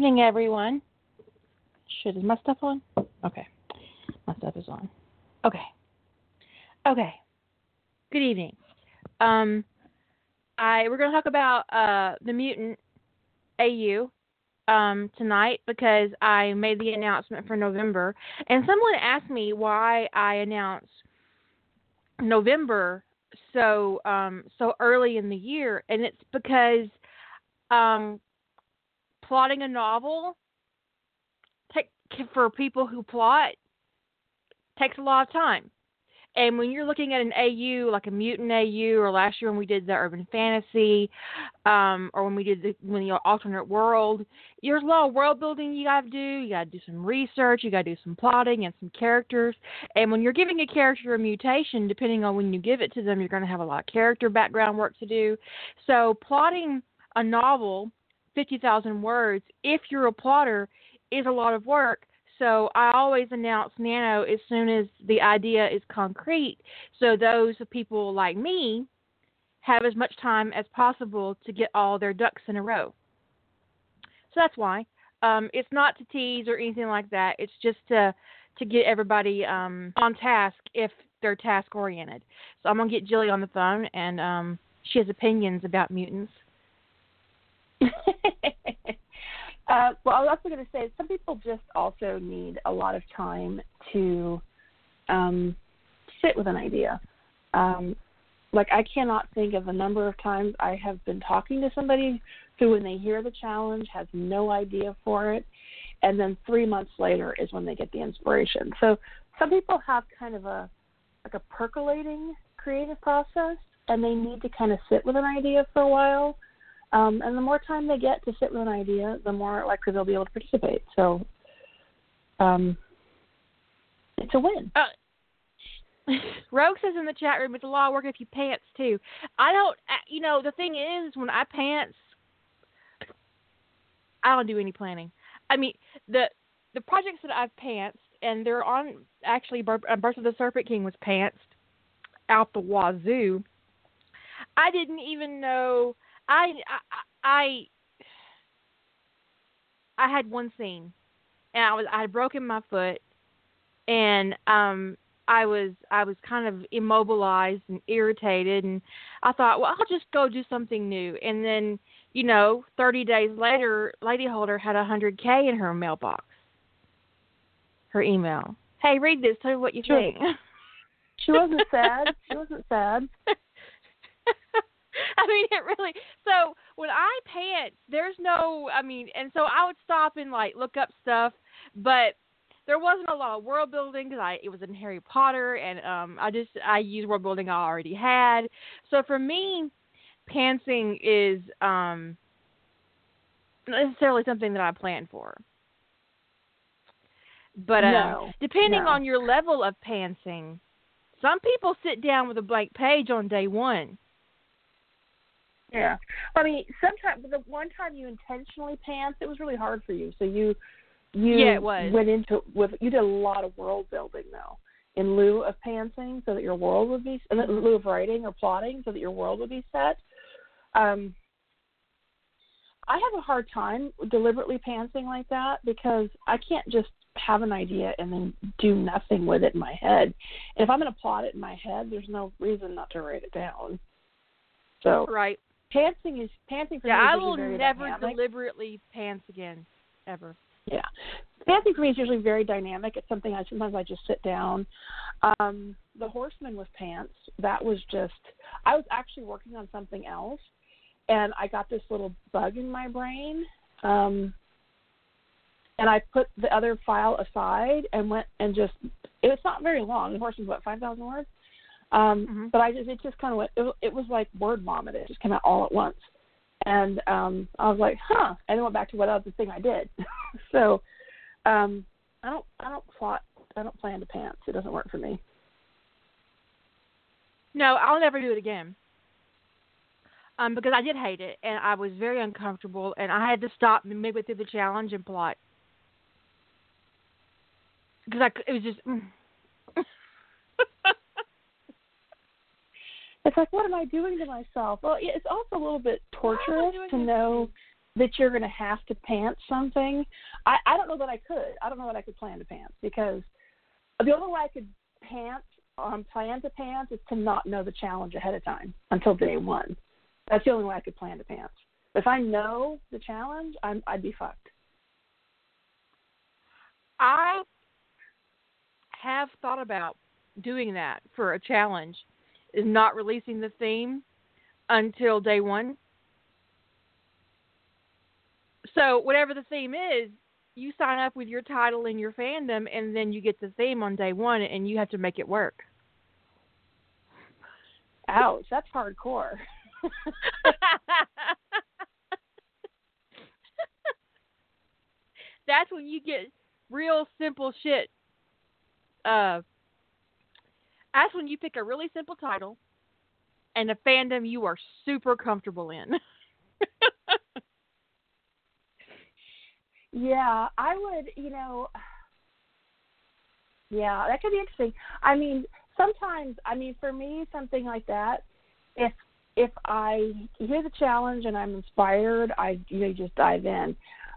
Evening, everyone. Shit, is my stuff on? Okay. My stuff is on. Okay. Okay. Good evening. Um, I we're gonna talk about uh the mutant AU um tonight because I made the announcement for November, and someone asked me why I announced November so um so early in the year, and it's because um plotting a novel take for people who plot takes a lot of time. And when you're looking at an AU like a mutant AU, or last year when we did the urban fantasy, um, or when we did the when the alternate world, there's a lot of world building you got to do. You got to do some research. You got to do some plotting and some characters. And when you're giving a character a mutation, depending on when you give it to them, you're to have a lot of character background work to do. So plotting a novel 50,000 words, if you're a plotter, is a lot of work. So I always announce Nano as soon as the idea is concrete. So those people like me have as much time as possible to get all their ducks in a row. So that's why. Um, it's not to tease or anything like that. It's just to to get everybody um, on task if they're task oriented. So I'm gonna get Jilly on the phone, and um, she has opinions about mutants. uh, well, I was also going to say some people just also need a lot of time to um, sit with an idea. Um, like I cannot think of the number of times I have been talking to somebody who, when they hear the challenge, has no idea for it, and then three months later is when they get the inspiration. So some people have kind of a like a percolating creative process, and they need to kind of sit with an idea for a while um, and the more time they get to sit with an idea, the more likely they'll be able to participate. So um, it's a win. Uh, Rogue says in the chat room, it's a lot of work if you pants too. I don't, uh, you know, the thing is, when I pants, I don't do any planning. I mean, the the projects that I've pantsed, and they're on actually, Birth of the Serpent King was pantsed out the wazoo. I didn't even know I, I I had one scene, and I was I had broken my foot, and um I was I was kind of immobilized and irritated, and I thought, well, I'll just go do something new, and then you know, 30 days later, Lady Holder had a 100k in her mailbox, her email. Hey, read this. Tell me what you she think. Was, she wasn't sad. She wasn't sad. I mean, it really. So when I pants, there's no. I mean, and so I would stop and like look up stuff, but there wasn't a lot of world building because I it was in Harry Potter, and um, I just I used world building I already had. So for me, pantsing is um not necessarily something that I plan for. But um, no, depending no. on your level of pantsing, some people sit down with a blank page on day one. Yeah, I mean, sometimes the one time you intentionally pants, it was really hard for you. So you you Yeah, it was. went into with you did a lot of world building though, in lieu of pantsing, so that your world would be in lieu of writing or plotting, so that your world would be set. Um, I have a hard time deliberately pantsing like that because I can't just have an idea and then do nothing with it in my head. And if I'm going to plot it in my head, there's no reason not to write it down. So Right. Pantsing is pantsing for Yeah, me I is will never dynamic. deliberately pants again, ever. Yeah, pantsing for me is usually very dynamic. It's something I sometimes I just sit down. Um, the Horseman with pants. That was just I was actually working on something else, and I got this little bug in my brain. Um, and I put the other file aside and went and just it was not very long. The Horseman's what five thousand words. Um, Mm-hmm. But I just it just kind of went. It, was- it was like word vomit. It just came out all at once, and um, I was like, huh. And then went back to what other thing I did. so um, I don't I don't plot I don't plan to pants. It doesn't work for me. No, I'll never do it again. Um, because I did hate it and I was very uncomfortable and I had to stop midway through the challenge and plot. Because I it was just. Mm. It's like, what am I doing to myself? Well, it's also a little bit torturous to know that you're going to have to pants something. I I don't know that I could. I don't know that I could plan to pants because the only way I could pants um plan to pants is to not know the challenge ahead of time until day one. That's the only way I could plan to pants. If I know the challenge, I'm I'd be fucked. I have thought about doing that for a challenge, is not releasing the theme until day one. So whatever the theme is, you sign up with your title and your fandom, and then you get the theme on day one, and you have to make it work. Ouch, that's hardcore. That's when you get real simple shit. Uh, that's when you pick a really simple title and a fandom you are super comfortable in. Yeah, I would, you know, yeah, that could be interesting. I mean, sometimes, I mean, for me, something like that, if if I hear the challenge and I'm inspired, I you know just dive in.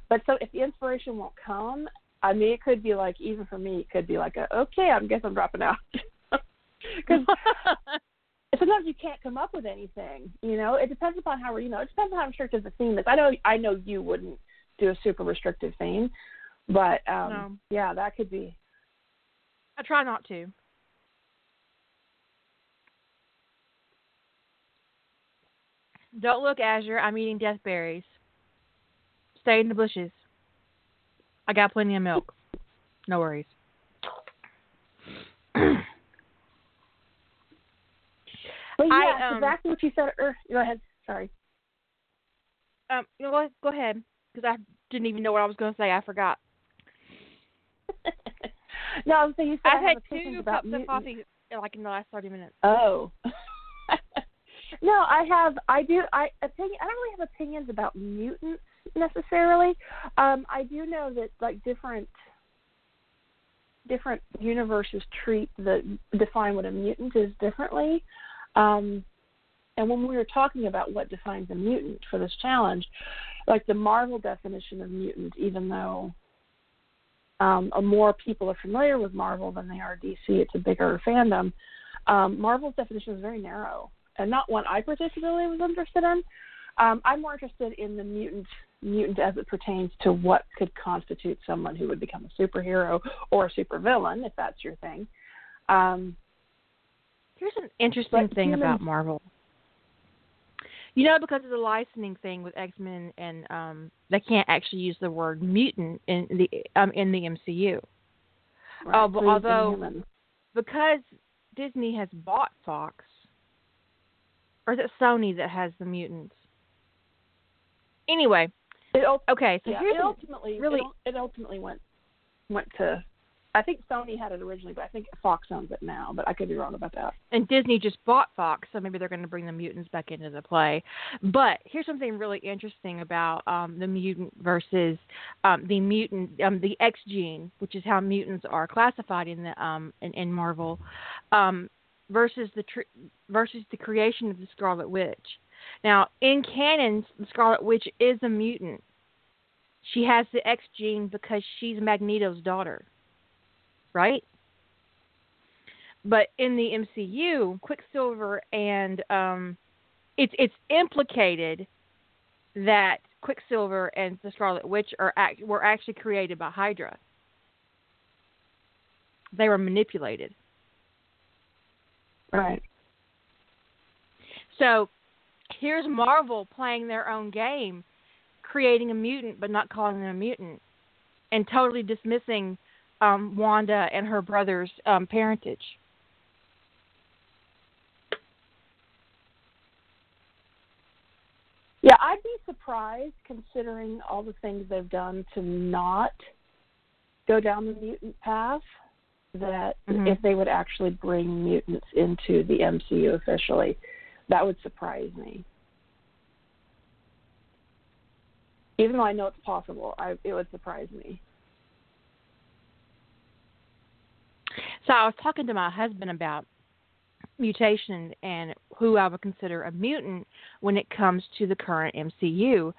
But so if the inspiration won't come, I mean, it could be like even for me, it could be like a okay, I guess I'm dropping out because sometimes you can't come up with anything. You know, it depends upon how you know. It depends on how restrictive the theme is. I know, I know you wouldn't do a super restrictive theme, but um No. yeah, that could be. I try not to. Don't look, Azure. I'm eating death berries. Stay in the bushes. I got plenty of milk. No worries. But I, yeah, um, so back to what you said. Er, go ahead. Sorry. Um, you know what? Go ahead, because I didn't even know what I was going to say. I forgot. no, I was saying you said I've I had two cups of coffee like in the last thirty minutes. Oh. no, I have. I do. I opinion. I don't really have opinions about mutants necessarily. Um, I do know that like different different universes treat the define what a mutant is differently. Um, and when we were talking about what defines a mutant for this challenge, like the Marvel definition of mutant, even though um, more people are familiar with Marvel than they are DC, it's a bigger fandom. Um, Marvel's definition is very narrow and not one I particularly was interested in. Um, I'm more interested in the mutant mutant as it pertains to what could constitute someone who would become a superhero or a supervillain, if that's your thing. Um, Here's an interesting But thing humans- about Marvel. You know, because of the licensing thing with X Men, and um, they can't actually use the word mutant in the um, in the MCU right, but although- because Disney has bought Fox, or is it Sony that has the mutants? Anyway, It, okay, so yeah, here's it ultimately really- it, it ultimately went went to. I think Sony had it originally, but I think Fox owns it now. But I could be wrong about that. and Disney just bought Fox, so maybe they're going to bring the mutants back into the play. But here's something really interesting about um, the mutant versus um, the mutant, um, the X gene, which is how mutants are classified in the um, in, in Marvel, um, versus the tr- versus the creation of the Scarlet Witch. Now, in canon, the Scarlet Witch is a mutant. She has the X gene because she's Magneto's daughter, right? But in the MCU, Quicksilver and um, it's it's implicated that Quicksilver and the Scarlet Witch are act, were actually created by Hydra. They were manipulated. Right. So here's Marvel playing their own game, creating a mutant but not calling them a mutant, and totally dismissing um, Wanda and her brother's um, parentage. Yeah, I'd be surprised considering all the things they've done to not go down the mutant path that mm-hmm. if they would actually bring mutants into the MCU officially, that would surprise me. Even though I know it's possible, I, it would surprise me. So I was talking to my husband about mutation and who I would consider a mutant when it comes to the current MCU.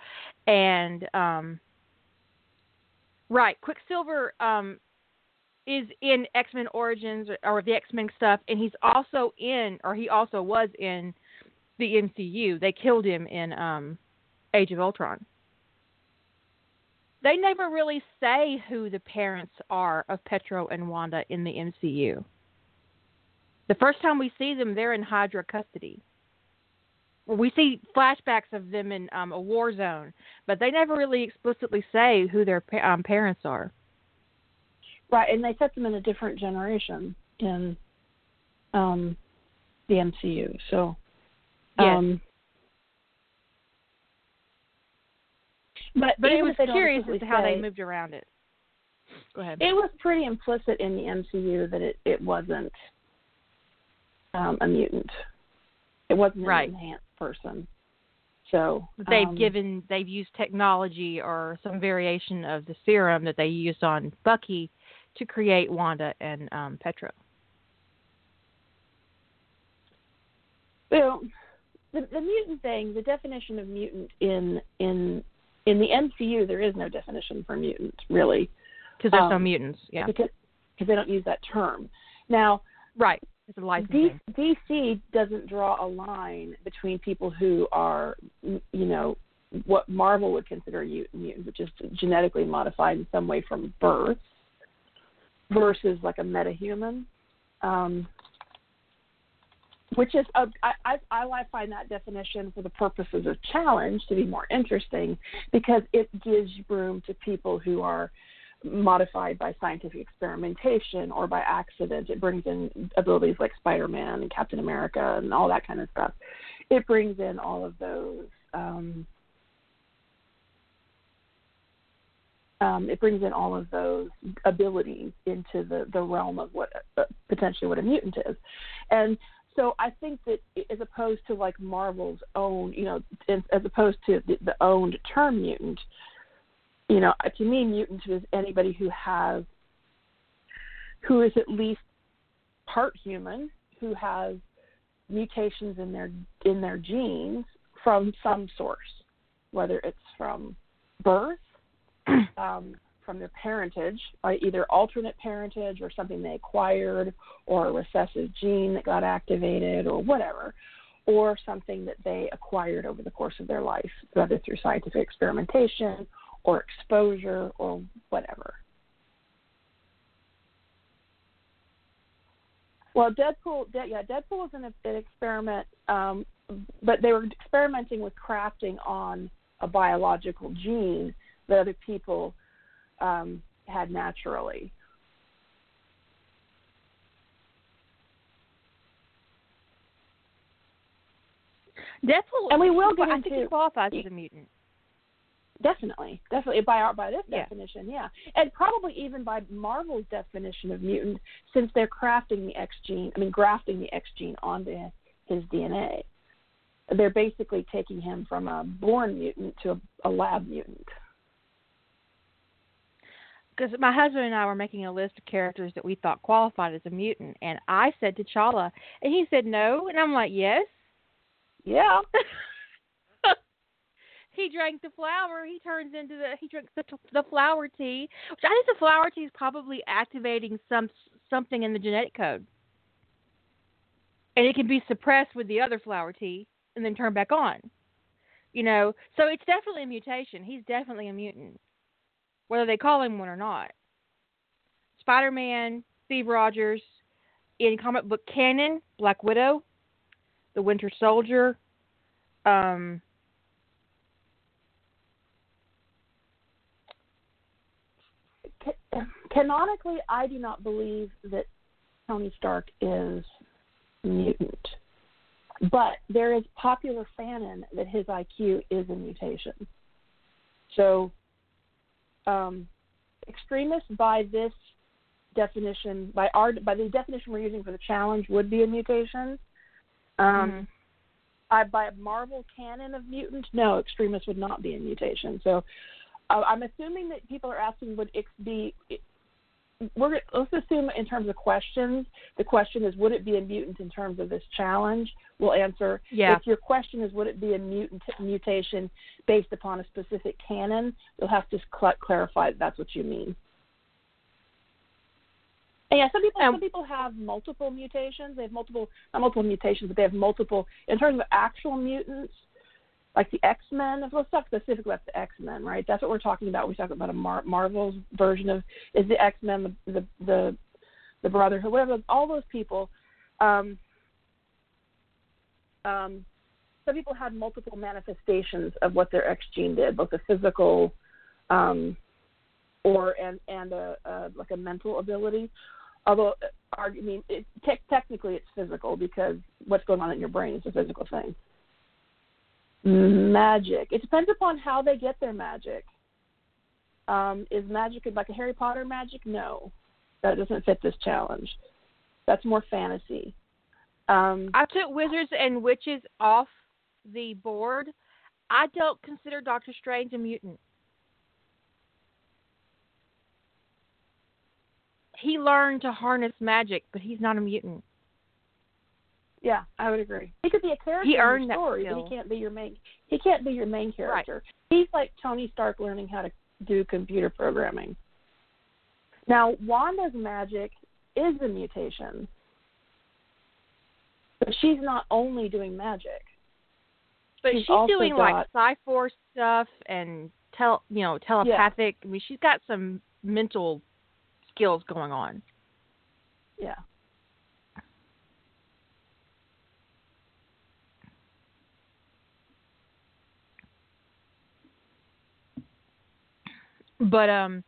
And um right, Quicksilver um is in X-Men Origins or, or the X-Men stuff and he's also in or he also was in the MCU. They killed him in um Age of Ultron. They never really say who the parents are of Pietro and Wanda in the MCU. The first time we see them, they're in Hydra custody. We see flashbacks of them in um, a war zone, but they never really explicitly say who their um, parents are. Right, and they set them in a different generation in um, the MCU. So, Yes. But But it was if they don't curious as to how they moved around it. Go ahead. It was pretty implicit in the MCU that it it wasn't um, a mutant. It wasn't Right. an enhanced person. So they've um, given they've used technology or some variation of the serum that they used on Bucky to create Wanda and um, Pietro. Well, the the mutant thing, the definition of mutant in in in the MCU, there is no definition for mutant really, Because there's no Um, mutants. Yeah. because because they don't use that term. Now, Right. It's a licensing. D- DC doesn't draw a line between people who are, you know, what Marvel would consider mutant, which is genetically modified in some way from birth, versus like a metahuman, um, which is a, I, I, I find that definition for the purposes of challenge to be more interesting because it gives room to people who are modified by scientific experimentation or by accident. It brings in abilities like Spider Man and Captain America and all that kind of stuff. It brings in all of those. Um, um, it brings in all of those abilities into the, the realm of what uh, potentially what a mutant is, and so I think that as opposed to like Marvel's own, you know, as opposed to the, the owned term mutant, you know, to me, mutant is anybody who has, who is at least part human, who has mutations in their in their genes from some source, whether it's from birth, um, from their parentage, either alternate parentage or something they acquired, or a recessive gene that got activated, or whatever, or something that they acquired over the course of their life, whether through scientific experimentation or exposure or whatever. Well, Deadpool, De- yeah, Deadpool was an, an experiment, um, but they were experimenting with crafting on a biological gene that other people um, had naturally. Deadpool. And we will get I think he qualifies as a mutant. Definitely, definitely by our by this Yeah. definition, yeah, and probably even by Marvel's definition of mutant, since they're crafting the X gene. I mean, grafting the X gene onto his DNA. They're basically taking him from a born mutant to a, a lab mutant. Because my husband and I were making a list of characters that we thought qualified as a mutant, and I said T'Challa, and he said no, and I'm like yes. Yeah, he drank the flower. He turns into the he drinks the the flower tea, which I think the flower tea is probably activating some something in the genetic code, and it can be suppressed with the other flower tea and then turned back on. You know, so it's definitely a mutation. He's definitely a mutant, whether they call him one or not. Spider Man, Steve Rogers, in comic book canon, Black Widow, the Winter Soldier, um, canonically, I do not believe that Tony Stark is mutant. but there is popular fanon that his IQ is a mutation. So, um, Extremis by this definition, by our by the definition we're using for the challenge, would be a mutation. Um, Mm-hmm. I, by Marvel canon of mutants, no, Extremis would not be a mutation. So, uh, I'm assuming that people are asking would it be we're let's assume in terms of questions, the question is would it be a mutant in terms of this challenge? We'll answer. Yeah. If your question is would it be a mutant mutation based upon a specific canon, you'll have to cl- clarify that that's what you mean. And yeah, some people Um, some people have multiple mutations. They have multiple not multiple mutations, but they have multiple in terms of actual mutants like the X Men. Let's talk specifically about the X Men, right? That's what we're talking about. We talk about a Mar- Marvel's version of is the X Men, the, the the the Brotherhood, whatever. All those people. Um, um, some people had multiple manifestations of what their X gene did, both a physical, um, or and and a, a like a mental ability. Although, uh, I mean, it, te- technically it's physical because what's going on in your brain is a physical thing. Magic. It depends upon how they get their magic. Um, is magic like a Harry Potter magic? No, that doesn't fit this challenge. That's more fantasy. Um, I took wizards and witches off the board. I don't consider Doctor Strange a mutant. He learned to harness magic, but he's not a mutant. Yeah, I would agree. He could be a character He in earned your that story, but he can't be your main. He can't be your main character. He's like Tony Stark learning how to do computer programming. Now, Wanda's magic is a mutation, but she's not only doing magic. But She's she's, doing got- like Cyforce stuff and tel you know, telepathic. I mean she's got some mental skills going on. Yeah. But um,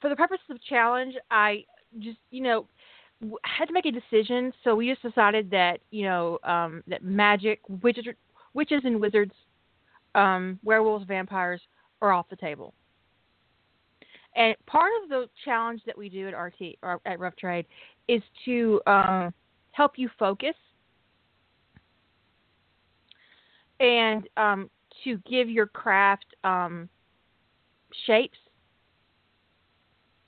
for the purpose of challenge, I just you know had to make a decision. So we just decided that you know um, that magic, witches, witches and wizards, um, werewolves, vampires are off the table. And part of the challenge that we do at RT or at Rough Trade is to um, help you focus and um, to give your craft um, shapes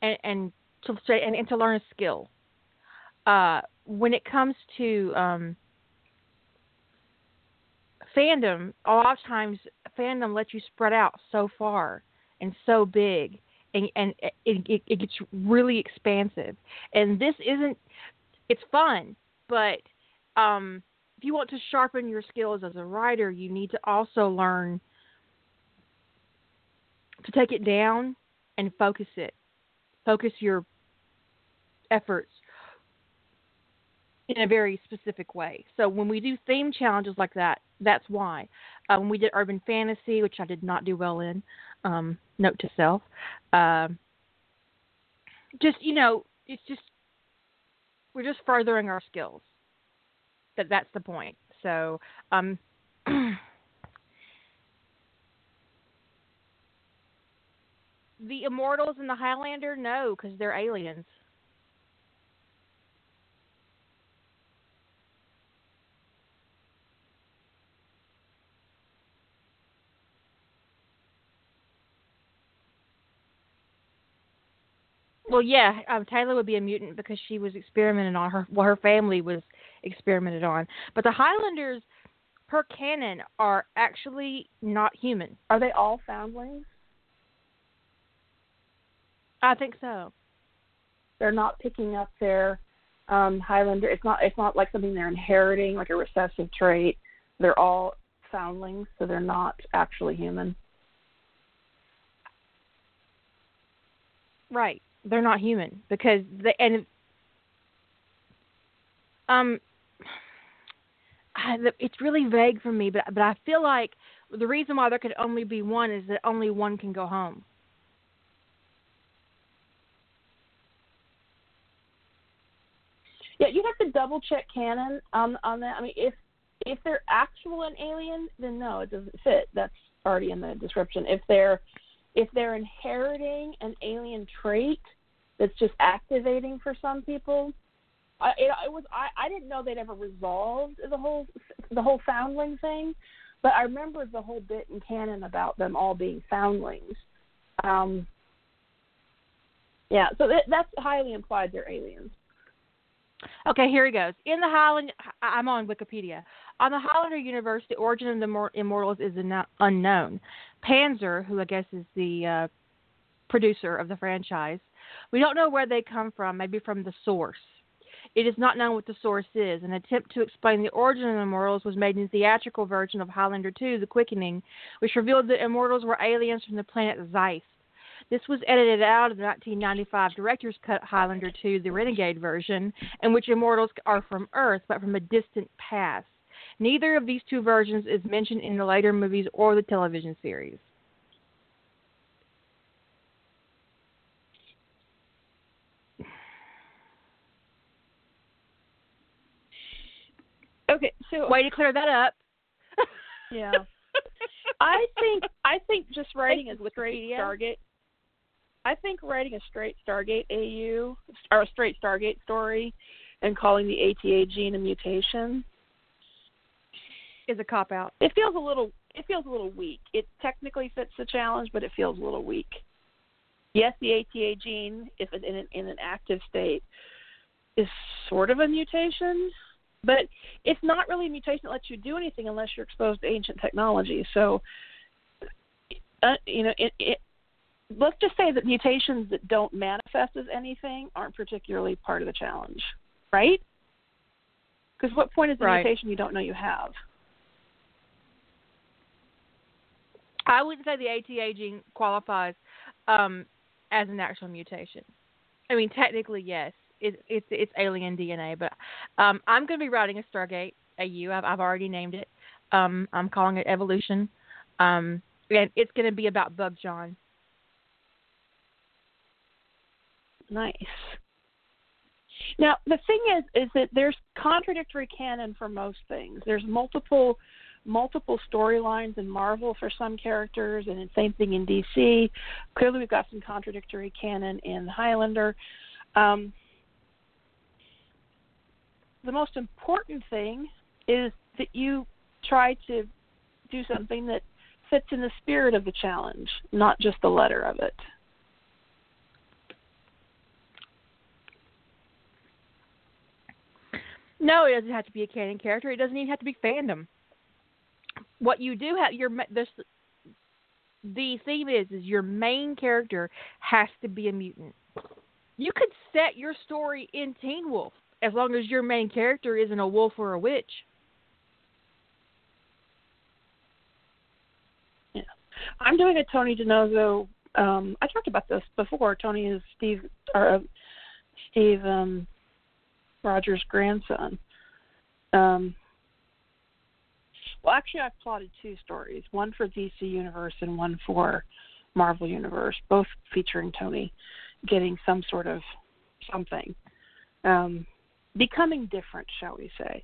and, and to and, and to learn a skill. Uh, when it comes to um, fandom, a lot of times fandom lets you spread out so far and so big, and and it, it, it gets really expansive. And this isn't. It's fun, but um, if you want to sharpen your skills as a writer, you need to also learn to take it down and focus it. Focus your efforts in a very specific way. So when we do theme challenges like that, that's why. Uh, when we did urban fantasy, which I did not do well in, um, note to self, um, just you know, it's just we're just furthering our skills. That that's the point. So um, the Immortals and the Highlander, no, because they're aliens. Well, yeah, um, Taylor would be a mutant because she was experimented on. Her well, her family was experimented on. But the Highlanders, per canon, are actually not human. Are they all foundlings? I think so. They're not picking up their um, Highlander. It's not. It's not like something they're inheriting, like a recessive trait. They're all foundlings, so they're not actually human. Right. They're not human because they and um I, it's really vague for me, but but I feel like the reason why there could only be one is that only one can go home. Yeah, you have to double check canon on on that. I mean, if if they're actual an alien, then no, it doesn't fit. That's already in the description. If they're if they're inheriting an alien trait that's just activating for some people, I, it, it was I, I didn't know they'd ever resolved the whole the whole foundling thing, but I remember the whole bit in canon about them all being foundlings. Um, yeah, so that, that's highly implied they're aliens. Okay, here he goes. In the Highlander, I'm on Wikipedia. On the Highlander universe, the origin of the Immortals is unknown. Panzer, who I guess is the uh, producer of the franchise, we don't know where they come from. Maybe from the source. It is not known what the source is. An attempt to explain the origin of the Immortals was made in the theatrical version of Highlander 2: The Quickening, which revealed that Immortals were aliens from the planet Zeist. This was edited out of the 1995 director's cut Highlander 2, the Renegade version, in which immortals are from Earth but from a distant past. Neither of these two versions is mentioned in the later movies or the television series. Okay, so way to clear that up. yeah, I think I think just writing a straight Stargate I think writing a straight Stargate AU or a straight Stargate story and calling the ATA gene a mutation is a cop out. It feels a little it feels a little weak. It technically fits the challenge, but it feels a little weak. Yes, the ATA gene, if in an, in an active state, is sort of a mutation, but it's not really a mutation that lets you do anything unless you're exposed to ancient technology. So, uh, you know, it, it let's just say that mutations that don't manifest as anything aren't particularly part of the challenge, right? Because what point is the right. mutation you don't know you have? I wouldn't say the ATA gene qualifies um, as an actual mutation. I mean, technically, yes, it, it's it's alien DNA, but um, I'm going to be writing a Stargate AU. I've, I've already named it. Um, I'm calling it Evolution, um, and it's going to be about Bug John. Nice. Now the thing is, is that there's contradictory canon for most things. There's multiple, multiple storylines in Marvel for some characters, and the same thing in DC. Clearly, we've got some contradictory canon in Highlander. Um, the most important thing is that you try to do something that fits in the spirit of the challenge, not just the letter of it. No, it doesn't have to be a canon character. It doesn't even have to be fandom. What you do have your this the theme is is your main character has to be a mutant. You could set your story in Teen Wolf as long as your main character isn't a wolf or a witch. Yeah, I'm doing a Tony DiNozzo. Um, I talked about this before. Tony is Steve or uh, Steve um, Rogers' grandson. Um, well, actually, I've plotted two stories: one for DC Universe and one for Marvel Universe, both featuring Tony getting some sort of something, um, becoming different, shall we say?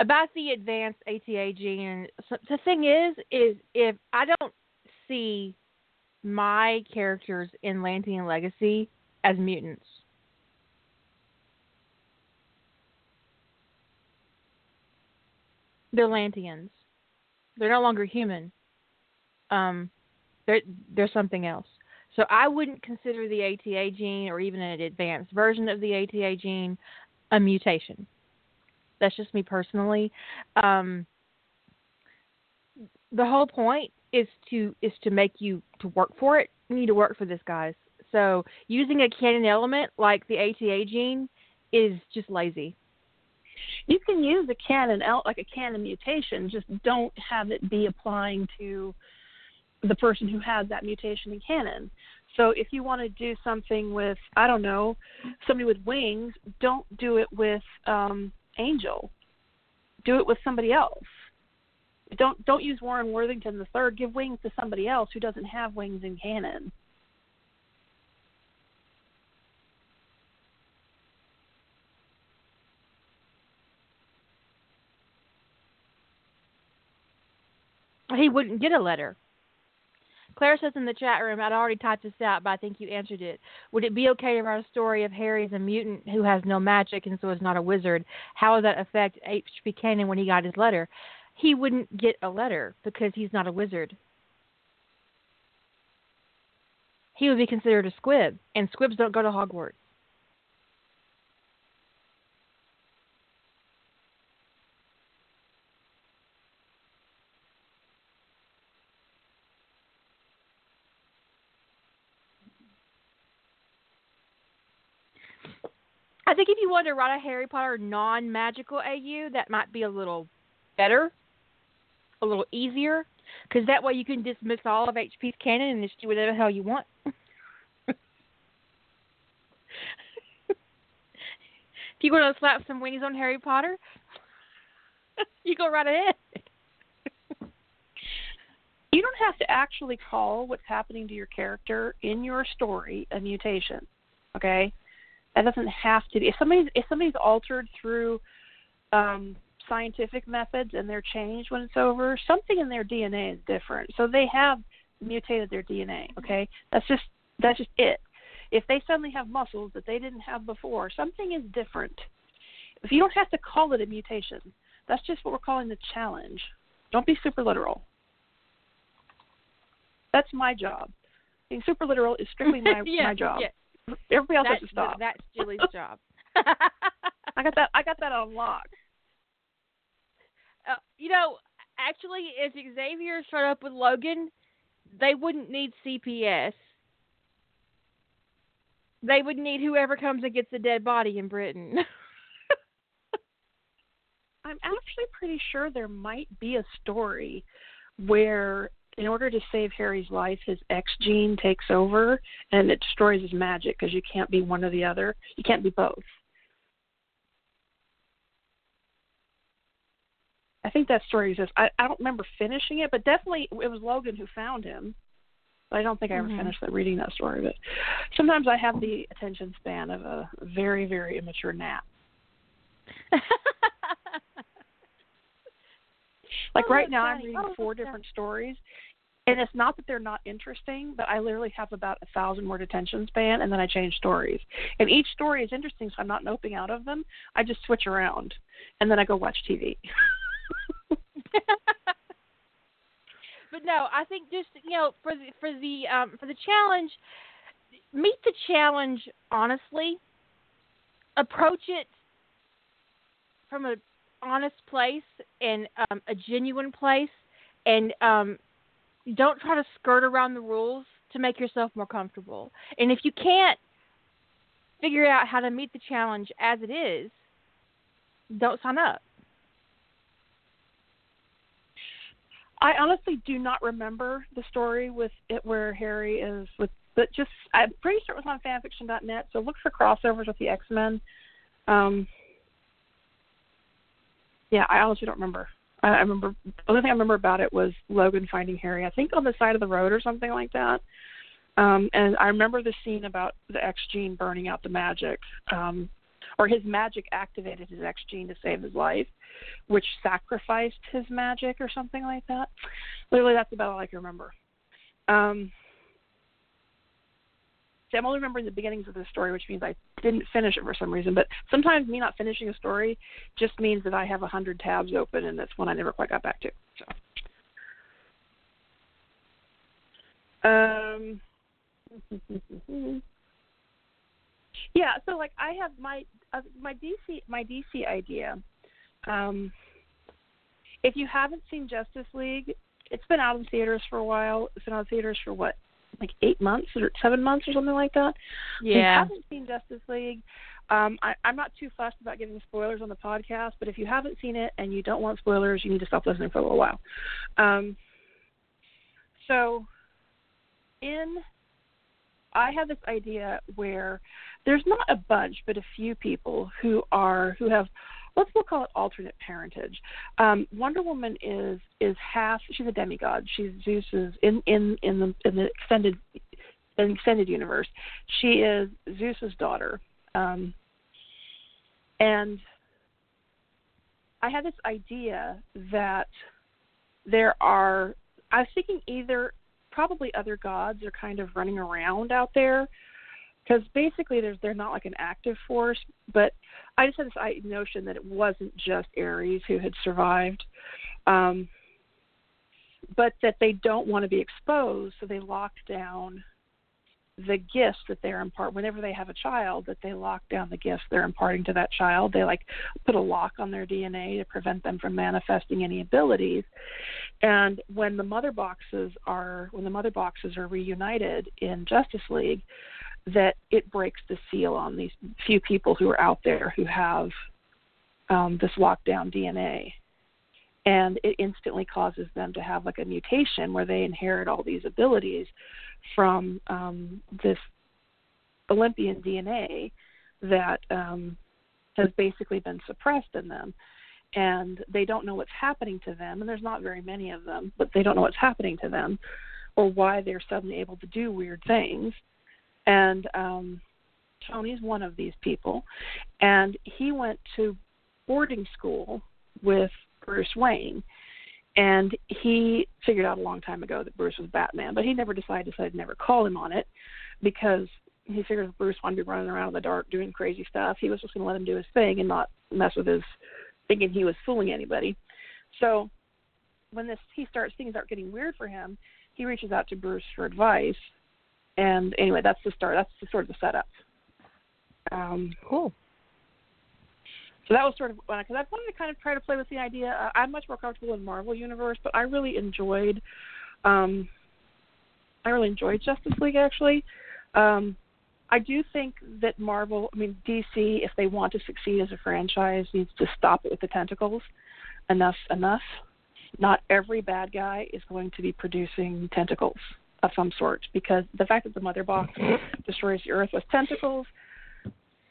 About the advanced ATA gene, the thing is, is if I don't see my characters in Lantian Legacy as mutants. They're Lanteans. They're no longer human. Um, they're they're something else. So I wouldn't consider the ATA gene or even an advanced version of the ATA gene a mutation. That's just me personally. Um, the whole point is to is to make you to work for it. You need to work for this, guys. So using a canon element like the ATA gene is just lazy. You can use a canon like a canon mutation, just don't have it be applying to the person who has that mutation in canon. So if you want to do something with I don't know somebody with wings, don't do it with um, Angel. Do it with somebody else. Don't don't use Warren Worthington the third. Give wings to somebody else who doesn't have wings in canon. He wouldn't get a letter. Claire says in the chat room, I'd already typed this out, but I think you answered it. Would it be okay to write a story of Harry as a mutant who has no magic and so is not a wizard? How would that affect H.P. Canon when he got his letter? He wouldn't get a letter because he's not a wizard. He would be considered a squib, and squibs don't go to Hogwarts. Think if you wanted to write a Harry Potter non magical AU, that might be a little better, a little easier, because that way you can dismiss all of HP's canon and just do whatever the hell you want. if you want to slap some wings on Harry Potter, you go right ahead. You don't have to actually call what's happening to your character in your story a mutation. Okay? That doesn't have to be. If somebody's if somebody's altered through um, scientific methods and they're changed when it's over, something in their DNA is different. So they have mutated their DNA. Okay, that's just that's just it. If they suddenly have muscles that they didn't have before, something is different. If you don't have to call it a mutation, that's just what we're calling the challenge. Don't be super literal. That's my job. Being super literal is strictly my yeah, my job. Yeah. Everybody else that's, has to stop. That's Julie's job. I got that. I got that on lock. Uh, you know, actually, if Xavier showed up with Logan, they wouldn't need CPS. They would need whoever comes and gets the dead body in Britain. I'm actually pretty sure there might be a story where in order to save Harry's life, his X gene takes over and it destroys his magic because you can't be one or the other. You can't be both. I think that story exists. I, I don't remember finishing it, but definitely it was Logan who found him. But I don't think I ever Mhm. finished that, reading that story. But sometimes I have the attention span of a very, very immature gnat. Like Oh, right now, I'm reading Oh, four different stories, and it's not that they're not interesting, but I literally have about a thousand word attention span, and then I change stories. And each story is interesting, so I'm not noping out of them. I just switch around, and then I go watch TV. but no, I think just you know for the for the um for the challenge, meet the challenge honestly. Approach it from a honest place and um, a genuine place, and um, don't try to skirt around the rules to make yourself more comfortable. And if you can't figure out how to meet the challenge as it is, don't sign up. I honestly do not remember the story with it where Harry is with, but just I'm pretty sure it was on fanfiction.net. So look for crossovers with the X Men. Um, yeah, I honestly don't remember. I, remember the only thing I remember about it was Logan finding Harry. I think on the side of the road or something like that. Um, and I remember the scene about the X gene burning out the magic, um, or his magic activated his X gene to save his life, which sacrificed his magic or something like that. Literally, that's about all I can remember. Um, see, I'm only remembering the beginnings of the story, which means I didn't finish it for some reason. But sometimes me not finishing a story just means that I have a hundred tabs open, and that's one I never quite got back to. So. Um. yeah, so like I have my uh, my DC my DC idea. Um, if you haven't seen Justice League, it's been out in theaters for a while. It's been out in theaters for what, like eight months or seven months or something like that. If you Yeah. haven't seen Justice League, um, I, I'm not too fussed about giving spoilers on the podcast, but if you haven't seen it and you don't want spoilers, you need to stop listening for a little while. Um, so, in I have this idea where there's not a bunch, but a few people who are who have let's we'll call it alternate parentage. Um, Wonder Woman is is half she's a demigod. She's Zeus's in in in the in the extended in extended universe. She is Zeus's daughter. Um, and I had this idea that there are. I was thinking either probably other gods are kind of running around out there because basically there's they're not like an active force but i just had this notion that it wasn't just Ares who had survived um but that they don't want to be exposed so they lock down the gifts that they're imparting. whenever they have a child that they lock down the gifts they're imparting to that child they like put a lock on their dna to prevent them from manifesting any abilities and when the mother boxes are when the mother boxes are reunited in justice league that it breaks the seal on these few people who are out there who have um, this lockdown dna and it instantly causes them to have like a mutation where they inherit all these abilities from um, this Olympian DNA that um, has basically been suppressed in them. And they don't know what's happening to them, and there's not very many of them, but they don't know what's happening to them or why they're suddenly able to do weird things. And um, Tony's one of these people, and he went to boarding school with Bruce Wayne and he figured out a long time ago that Bruce was Batman, but he never decided to never call him on it because he figured if Bruce wanted to be running around in the dark doing crazy stuff, he was just going to let him do his thing and not mess with his thinking he was fooling anybody. So when this he starts things start getting weird for him, he reaches out to Bruce for advice. And anyway, that's the start. That's the sort of the setup. Um, cool so that was sort of because I wanted to kind of try to play with the idea. Uh, I'm much more comfortable in Marvel universe, but I really enjoyed, um, I really enjoyed Justice League actually. Um, I do think that Marvel, I mean DC, if they want to succeed as a franchise, needs to stop it with the tentacles. Enough, enough. Not every bad guy is going to be producing tentacles of some sort because the fact that the mother box destroys the earth with tentacles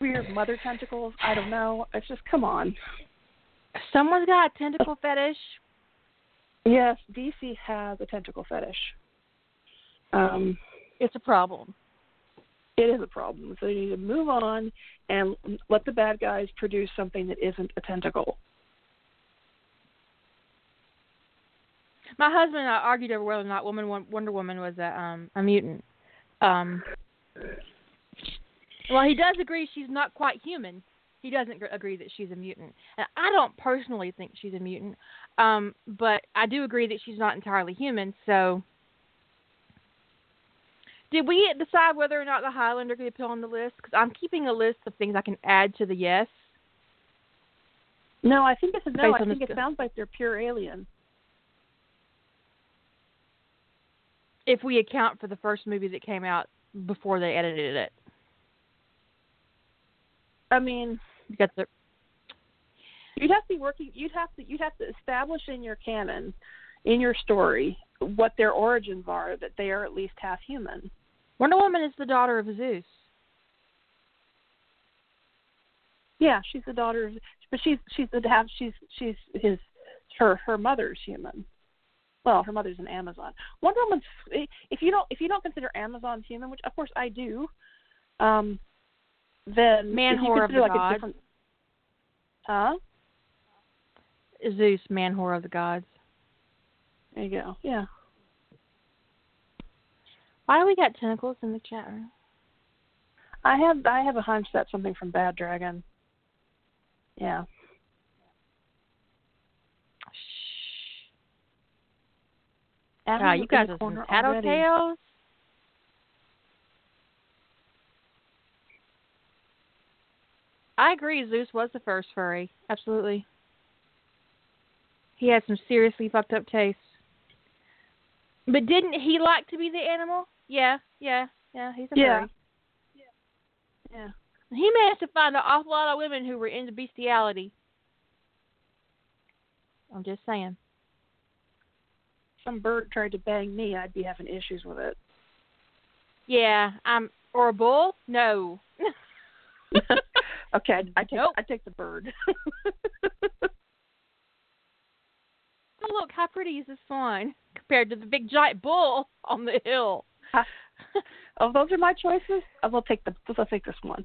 weird mother tentacles. I don't know. It's just come on. Someone's got a tentacle fetish. Yes, DC has a tentacle fetish. Um, it's a problem. It is a problem. So you need to move on and let the bad guys produce something that isn't a tentacle. My husband and I argued over whether or not Woman Wonder Woman was a um a mutant. Um well, he does agree she's not quite human. He doesn't agree that she's a mutant, and I don't personally think she's a mutant. Um, but I do agree that she's not entirely human. So, did we decide whether or not the Highlander could be put on the list? Because I'm keeping a list of things I can add to the yes. No, I think it's a no. I think it sounds like they're pure alien. If we account for the first movie that came out before they edited it. I mean, you got the. You'd have to be working. You'd have to. You'd have to establish in your canon, in your story, what their origins are. That they are at least half human. Wonder Woman is the daughter of Zeus. Yeah, she's the daughter of, but she's she's the half. She's she's his her her mother's human. Well, her mother's an Amazon. Wonder Woman's if you don't if you don't consider Amazon human, which of course I do, um, then man whore of the like gods. Different... Huh? Zeus, man whore of the gods. There you go. Yeah. Why do we got tentacles in the chat room? I have I have a hunch that's something from Bad Dragon. Yeah. Wow, you guys are some tattletales. I agree. Zeus was the first furry. Absolutely. He had some seriously fucked up tastes. But didn't he like to be the animal? Yeah, yeah, yeah. He's a yeah. furry. Yeah. Yeah. He managed to find an awful lot of women who were into bestiality. I'm just saying. Some bird tried to bang me, I'd be having issues with it. Yeah, I'm or a bull? No. Okay, I take nope. I take the bird. oh look, how pretty is this compared to the big giant bull on the hill? oh, those are my choices. I will take the. I'll take this one.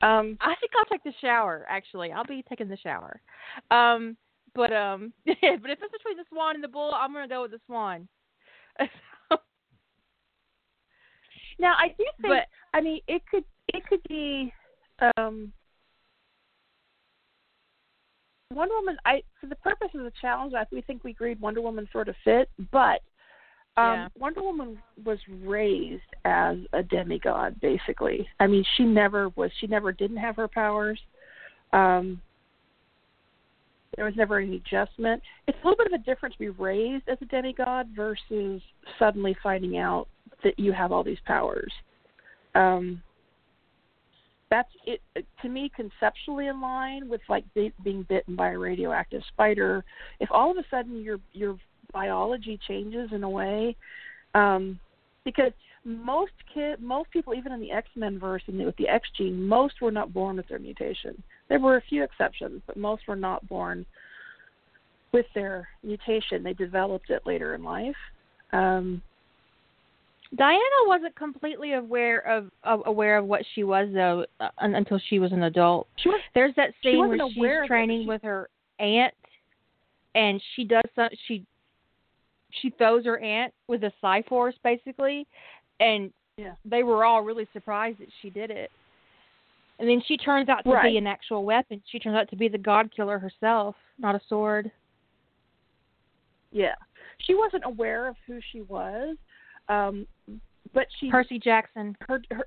Um, I think I'll take the shower. Actually, I'll be taking the shower. Um, But um, but if it's between the swan and the bull, I'm gonna go with the swan. now I do think. but I mean, it could it could be um, Wonder Woman. I for the purpose of the challenge, I we think we agreed Wonder Woman sort of fit, but um, Yeah. Wonder Woman was raised as a demigod, basically. I mean, she never was. She never didn't have her powers. Um, there was never any adjustment. It's a little bit of a difference to be raised as a demigod versus suddenly finding out that you have all these powers. Um, that's it to me conceptually in line with like be, being bitten by a radioactive spider. If all of a sudden your your biology changes in a way, um, because most kid, most people, even in the X Men verse and with the X gene, most were not born with their mutation. There were a few exceptions, but most were not born with their mutation. They developed it later in life. Um, Diana wasn't completely aware of, of aware of what she was though uh, until she was an adult. she was There's that She scene where aware of she's training she- with her aunt, and she does some she she throws her aunt with a Cyforce basically, and Yeah. they were all really surprised that she did it. And then she turns out to Right. be an actual weapon. She turns out to be the God Killer herself, not a sword. yeah. She wasn't aware of who she was, um, but she Percy Jackson. her her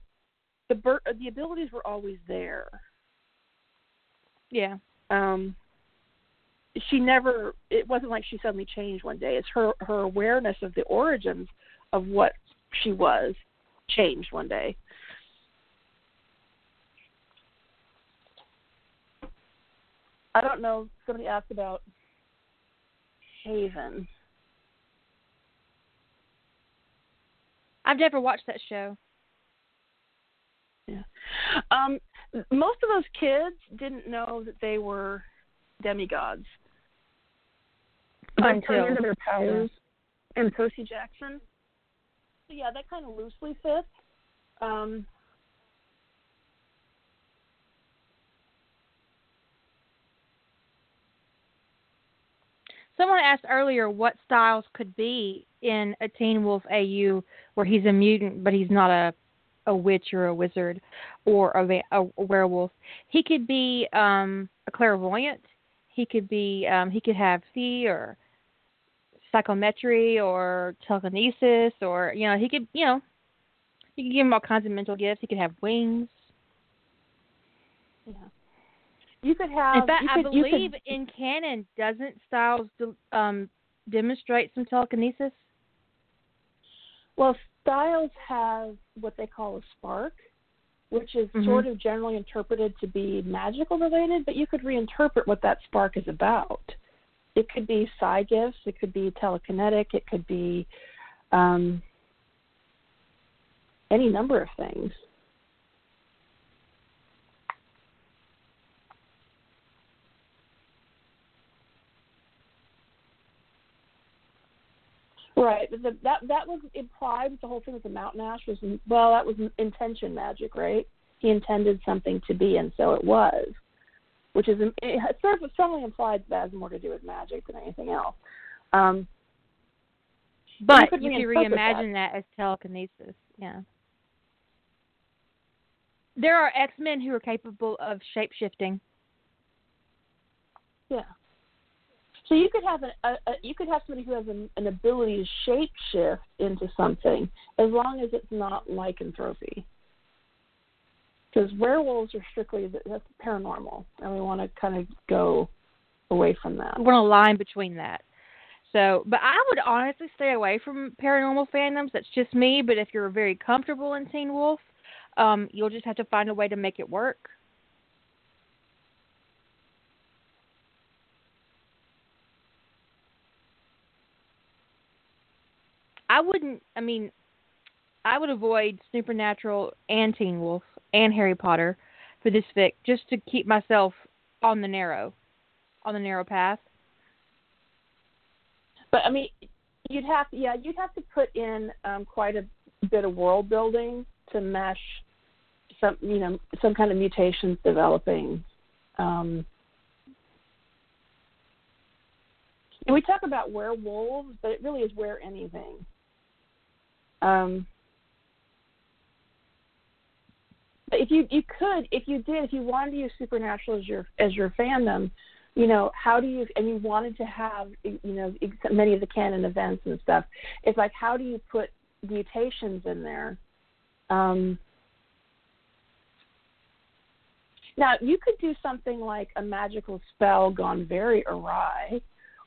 the bir- the abilities were always there. Yeah. Um, she never. It wasn't like she suddenly changed one day. It's her her awareness of the origins of what she was changed one day. I don't know. Somebody asked about Haven. I've never watched that show. Yeah. Um, most of those kids didn't know that they were demigods Until- into their powers and Percy Jackson. So yeah, that kind of loosely fits. Um, Someone asked earlier what styles could be in a Teen Wolf AU where he's a mutant but he's not a a witch or a wizard or a, a, a werewolf. He could be um a clairvoyant. He could be um he could have see or psychometry or telekinesis or you know he could you know you could give him all kinds of mental gifts. He could have wings. yeah. You could have. In fact, you I could, you could- believe in canon doesn't Stiles um demonstrate some telekinesis? Well, Stiles has what they call a spark, which is Mhm. sort of generally interpreted to be magical related, but you could reinterpret what that spark is about. It could be psi gifts, it could be telekinetic, it could be um, any number of things. Right, but the, that that was implied. The whole thing with the mountain ash was well, that was intention magic, right? He intended something to be, and so it was, which is it sort of strongly implied that has more to do with magic than anything else. Um, But could you reinterpret reimagine that. as telekinesis. Yeah. There are X Men who are capable of shape shifting. yeah. So you could have a, a you could have somebody who has an, an ability to shape shift into something, as long as it's not lycanthropy. Because werewolves are strictly that's paranormal, and we want to kind of go away from that. We want a line between that. So, but I would honestly stay away from paranormal fandoms. That's just me. But if you're very comfortable in Teen Wolf, um, you'll just have to find a way to make it work. I wouldn't. I mean, I would avoid Supernatural and Teen Wolf and Harry Potter for this fic, just to keep myself on the narrow, on the narrow path. But I mean, you'd have to, yeah, you'd have to put in um, quite a bit of world building to mesh some, you know, some kind of mutations developing. Um, And we talk about werewolves, but it really is where anything. Um, but if you you could, if you did, if you wanted to use supernatural as your as your fandom, you know, how do you and you wanted to have you know many of the canon events and stuff. It's like how do you put mutations in there? Um, now you could do something like a magical spell gone very awry,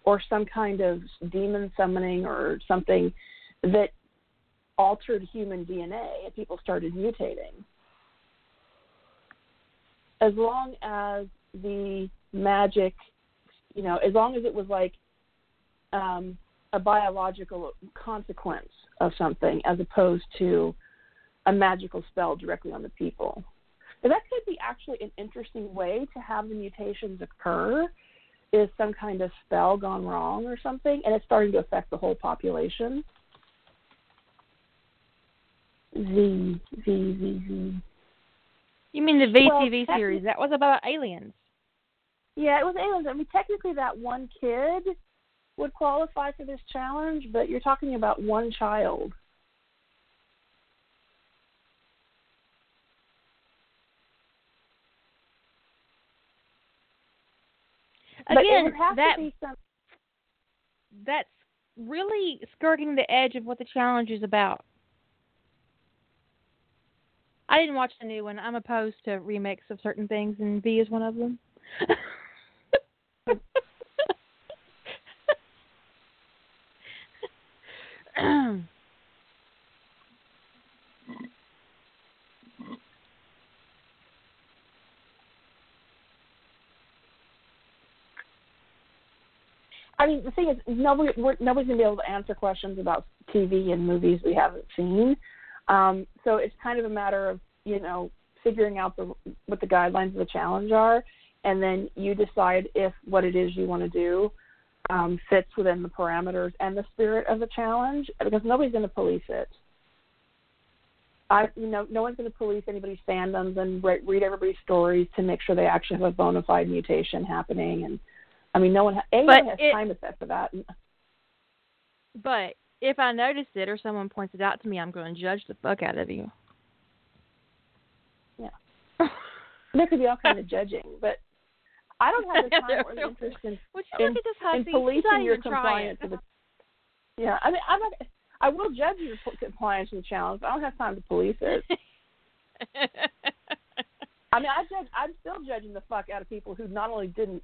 or some kind of demon summoning or something that altered human DNA and people started mutating. As long as the magic, you know, as long as it was like um, a biological consequence of something as opposed to a magical spell directly on the people. But that could be actually an interesting way to have the mutations occur is some kind of spell gone wrong or something and it's starting to affect the whole population. Z Z Z Z. You mean the VTV well, series? That was about aliens. Yeah, it was aliens. I mean, technically, that one kid would qualify for this challenge, but you're talking about one child. Again, that some... that's really skirting the edge of what the challenge is about. I didn't watch the new one. I'm opposed to remakes of certain things, and V is one of them. I mean, the thing is, nobody nobody's gonna be able to answer questions about TV and movies we haven't seen. Um, so it's kind of a matter of you know figuring out the what the guidelines of the challenge are, and then you decide if what it is you want to do um, fits within the parameters and the spirit of the challenge. Because nobody's going to police it. I, you know, no one's going to police anybody's fandoms and re- read everybody's stories to make sure they actually have a bona fide mutation happening. And I mean, no one, ha- anyone has it, time to set for that. But if I notice it or someone points it out to me, I'm going to judge the fuck out of you. Yeah. there could be all kinds of judging, but I don't have the time or the interest in, in, in policing your compliance with. Yeah, I mean, I'm not. I will judge your compliance with the challenge, but I don't have time to police it. I mean, I judge. I'm still judging the fuck out of people who not only didn't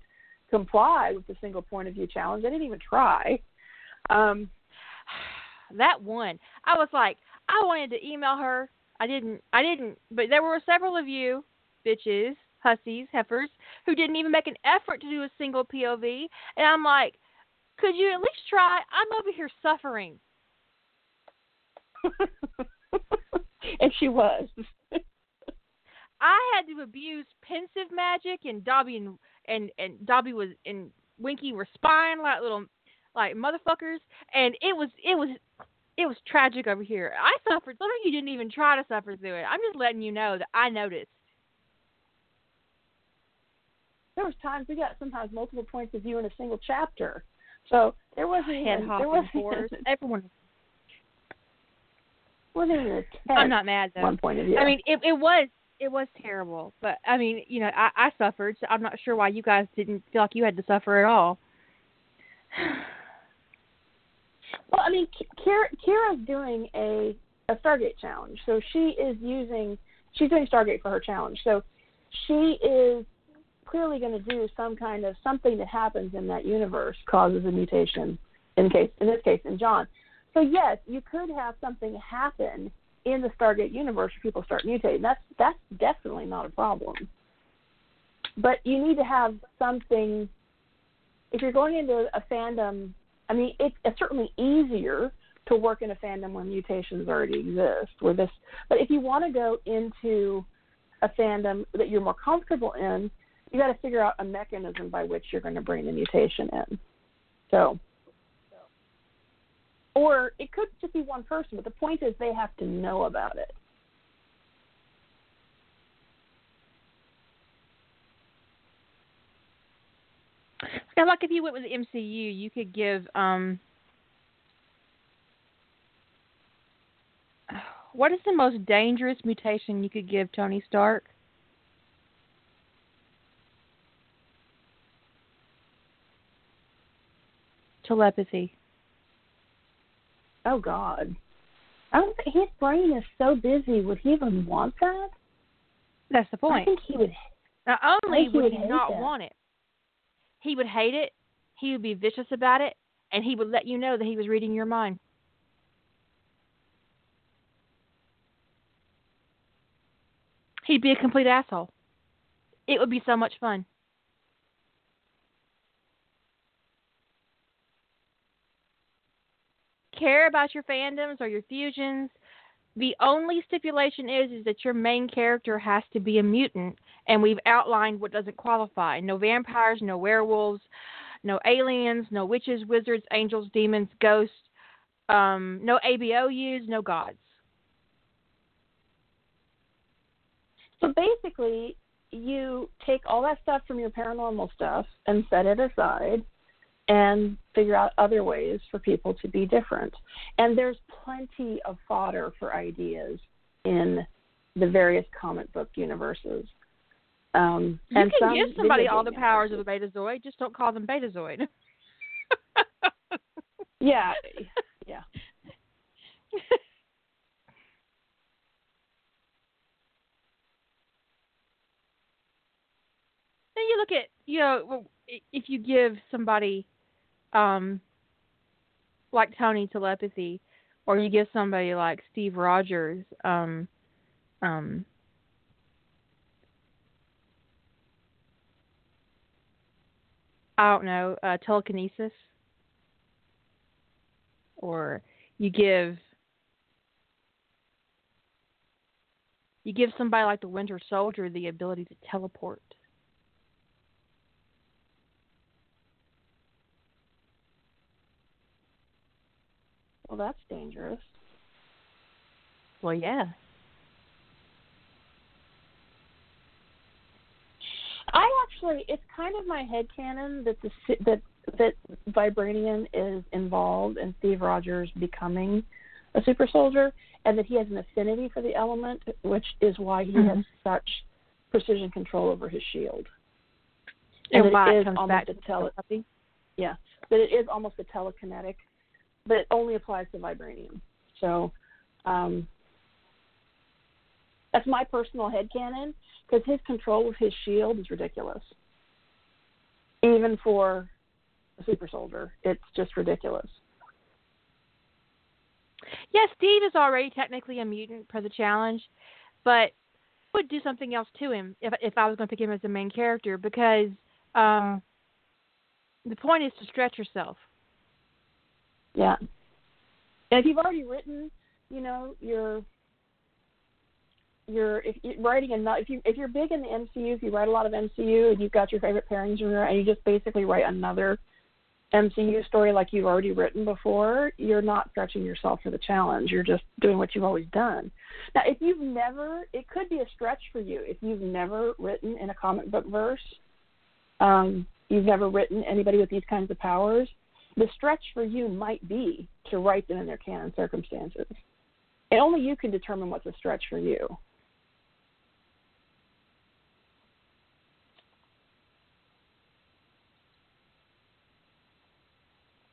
comply with the single point of view challenge, they didn't even try. Um, that one, I was like, I wanted to email her. I didn't. I didn't. But there were several of you bitches, hussies, heifers, who didn't even make an effort to do a single POV. And I'm like, could you at least try? I'm over here suffering. and she was. I had to abuse Pensieve magic, and Dobby and and and Dobby was and Winky were spying like little like motherfuckers, and it was it was it was tragic over here. I suffered. Some of you didn't even try to suffer through it. I'm just letting you know that I noticed. There was times we got sometimes multiple points of view in a single chapter, so there wasn't head even, there wasn't everyone. Wasn't even a I'm not mad though. One point of view. I mean, it it was it was terrible, but I mean, you know, I I suffered. So I'm not sure why you guys didn't feel like you had to suffer at all. Well, I mean, Kira, Kira's doing a a Stargate challenge, so she is using she's doing Stargate for her challenge. So she is clearly going to do some kind of something that happens in that universe causes a mutation. In case in this case, in John. So yes, you could have something happen in the Stargate universe where people start mutating. That's that's definitely not a problem. But you need to have something. If you're going into a fandom I mean, it's, it's certainly easier to work in a fandom where mutations already exist. Where this, but if you want to go into a fandom that you're more comfortable in, you got to figure out a mechanism by which you're going to bring the mutation in. So, or it could just be one person, but the point is they have to know about it. And like if you went with the MCU, you could give um what is the most dangerous mutation you could give Tony Stark? Telepathy. Oh God. I don't think his brain is so busy. Would he even want that? That's the point. I think he would. Not only would would he not that. want it, he would hate it. He would be vicious about it, and he would let you know that he was reading your mind. He'd be a complete asshole. It would be so much fun. Care about your fandoms or your fusions. The only stipulation is is that your main character has to be a mutant, and we've outlined what doesn't qualify. No vampires, no werewolves, no aliens, no witches, wizards, angels, demons, ghosts, um, no ABOUs, no gods. So basically, you take all that stuff from your paranormal stuff and set it aside and figure out other ways for people to be different. And there's plenty of fodder for ideas in the various comic book universes. Um, You and can give somebody all the powers of a Betazoid, just don't call them Betazoid. Yeah, yeah. then you look at you know if you give somebody um like Tony telepathy or you give somebody like Steve Rogers um um I don't know uh, telekinesis or you give you give somebody like the Winter Soldier the ability to teleport Well, that's dangerous. Well, yeah. I actually, it's kind of my head canon that the that that Vibranium is involved in Steve Rogers becoming a super soldier, and that he has an affinity for the element, which is why he has Mhm. such precision control over his shield. And that why it it is comes almost back to tele- telepathy. Yeah, that it is almost a telekinetic, but it only applies to vibranium. So um, that's my personal head headcanon because his control of his shield is ridiculous. Even for a super soldier, it's just ridiculous. Yes, Steve is already technically a mutant per the challenge, but I would do something else to him if if I was going to pick him as the main character because um, the point is to stretch yourself. Yeah. And if you've already written, you know, your your if you're writing a if you if you're big in the MCU, if you write a lot of MCU and you've got your favorite pairings in there and you just basically write another MCU story like you've already written before, you're not stretching yourself for the challenge. You're just doing what you've always done. Now, if you've never, it could be a stretch for you if you've never written in a comic book verse. Um, you've never written anybody with these kinds of powers. The stretch for you might be to write them in their canon circumstances. And only you can determine what's a stretch for you.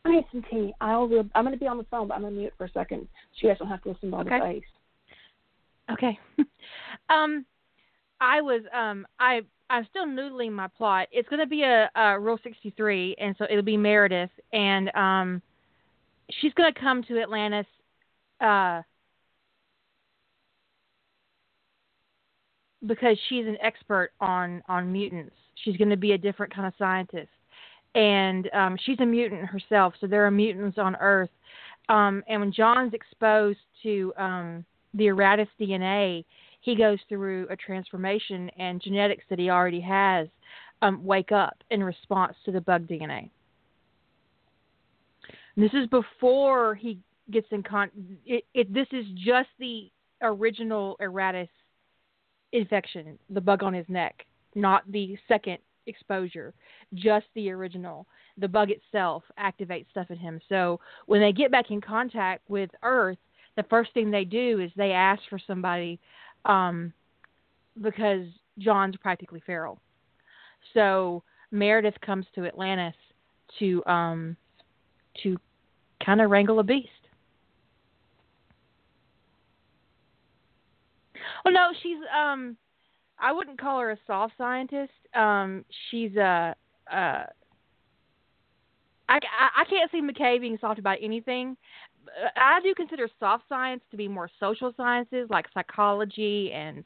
I need some tea. I'll. Re- I'm going to be on the phone, but I'm going to mute for a second, so you guys don't have to listen to all Okay. this ice. Okay. um, I was um I I'm still noodling my plot. It's going to be a, a Rule 63, and so it'll be Meredith, and um, she's going to come to Atlantis. Uh, because she's an expert on on mutants. She's going to be a different kind of scientist, and um, she's a mutant herself. So there are mutants on Earth. Um, and when John's exposed to um, the Iratus DNA, he goes through a transformation, and genetics that he already has um, wake up in response to the bug DNA. This is before he gets in con. It, it, this is just the original Iratus infection, the bug on his neck, not the second exposure, just the original. The bug itself activates stuff in him. So when they get back in contact with Earth, the first thing they do is they ask for somebody um, because John's practically feral. So Meredith comes to Atlantis to um, to kind of wrangle a beast. Well, no, she's um, I wouldn't call her a soft scientist. Um, she's a, a I, I can't see McKay being soft about anything. I do consider soft science to be more social sciences like psychology and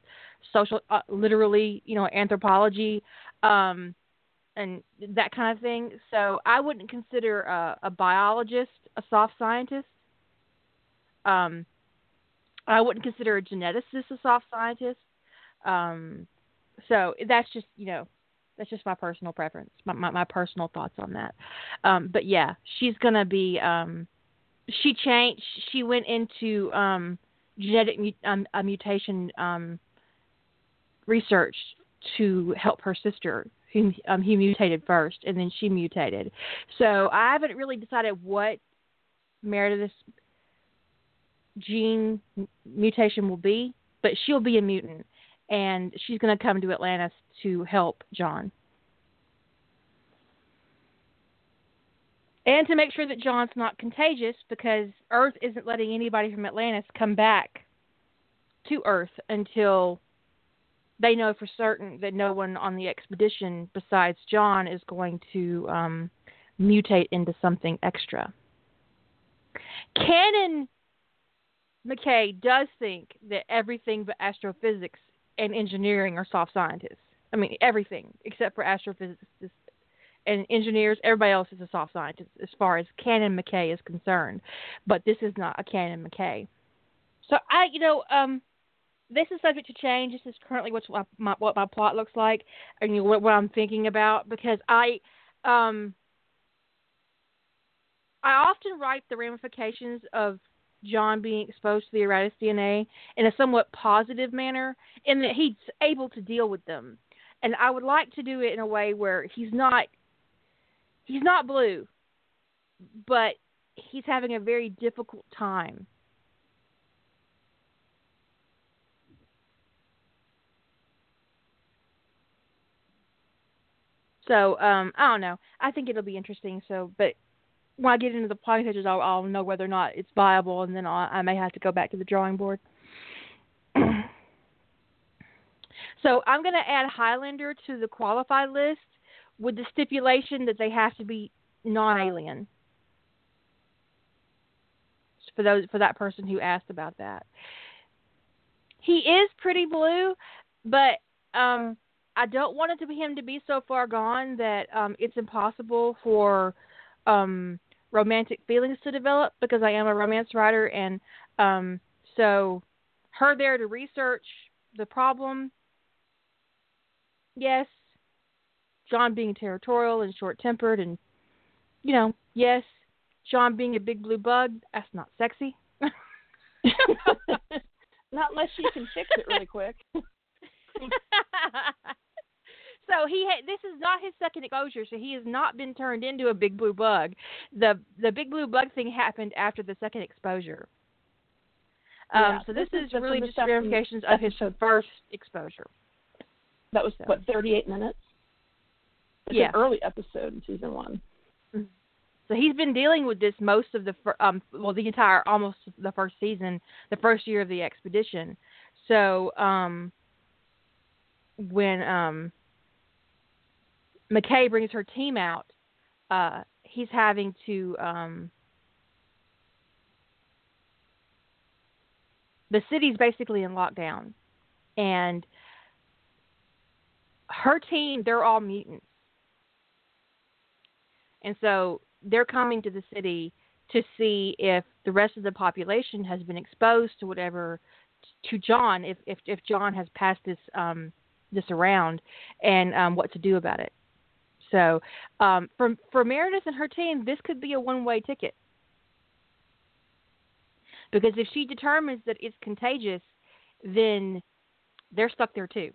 social, uh, literally, you know, anthropology, um, and that kind of thing. So I wouldn't consider a, a biologist a soft scientist. Um, I wouldn't consider a geneticist a soft scientist. Um, so that's just you know that's just my personal preference, my my, my personal thoughts on that. Um, but yeah, she's gonna be. Um, she changed. She went into um, genetic um, a mutation um, research to help her sister. Who um, he mutated first, and then she mutated. So I haven't really decided what Meredith's gene mutation will be, but she'll be a mutant and she's going to come to Atlantis to help John. And to make sure that John's not contagious because Earth isn't letting anybody from Atlantis come back to Earth until they know for certain that no one on the expedition besides John is going to um, mutate into something extra. Canon McKay does think that everything but astrophysics and engineering are soft scientists. I mean, everything except for astrophysicists and engineers. Everybody else is a soft scientist as far as Canon McKay is concerned. But this is not a Canon McKay. So I, you know, um, this is subject to change. This is currently what's my, what my plot looks like, and you know, what, what I'm thinking about because I, um, I often write the ramifications of John being exposed to the Iratus DNA in a somewhat positive manner, and that he's able to deal with them. And I would like to do it in a way where he's not he's not blue, but he's having a very difficult time. So um, I don't know. I think it'll be interesting. So, but when I get into the plotting stages, I'll, I'll know whether or not it's viable, and then I'll, I may have to go back to the drawing board. so I'm going to add Highlander to the qualified list with the stipulation that they have to be non-alien. For those for that person who asked about that, he is pretty blue, but um, I don't want it to be him to be so far gone that um, it's impossible for um, romantic feelings to develop because I am a romance writer, and um, so her there to research the problem. Yes, John being territorial and short tempered, and you know, yes, John being a big blue bug. That's not sexy. not unless you can fix it really quick. So he ha- this is not his second exposure, so he has not been turned into a big blue bug. the The big blue bug thing happened after the second exposure. Um, yeah, so this, this is, is really just ramifications of his first exposure. That was so. what thirty eight minutes. It's yeah, an early episode in season one. Mm-hmm. So he's been dealing with this most of the um well the entire almost the first season, the first year of the expedition. So um when um McKay brings her team out, uh, he's having to. Um, the city's basically in lockdown, and her team, they're all mutants. And so they're coming to the city to see if the rest of the population has been exposed to whatever to John, if if, if John has passed this um, this around, and um, what to do about it. So um, for for Meredith and her team, this could be a one way ticket because if she determines that it's contagious, then they're stuck there too.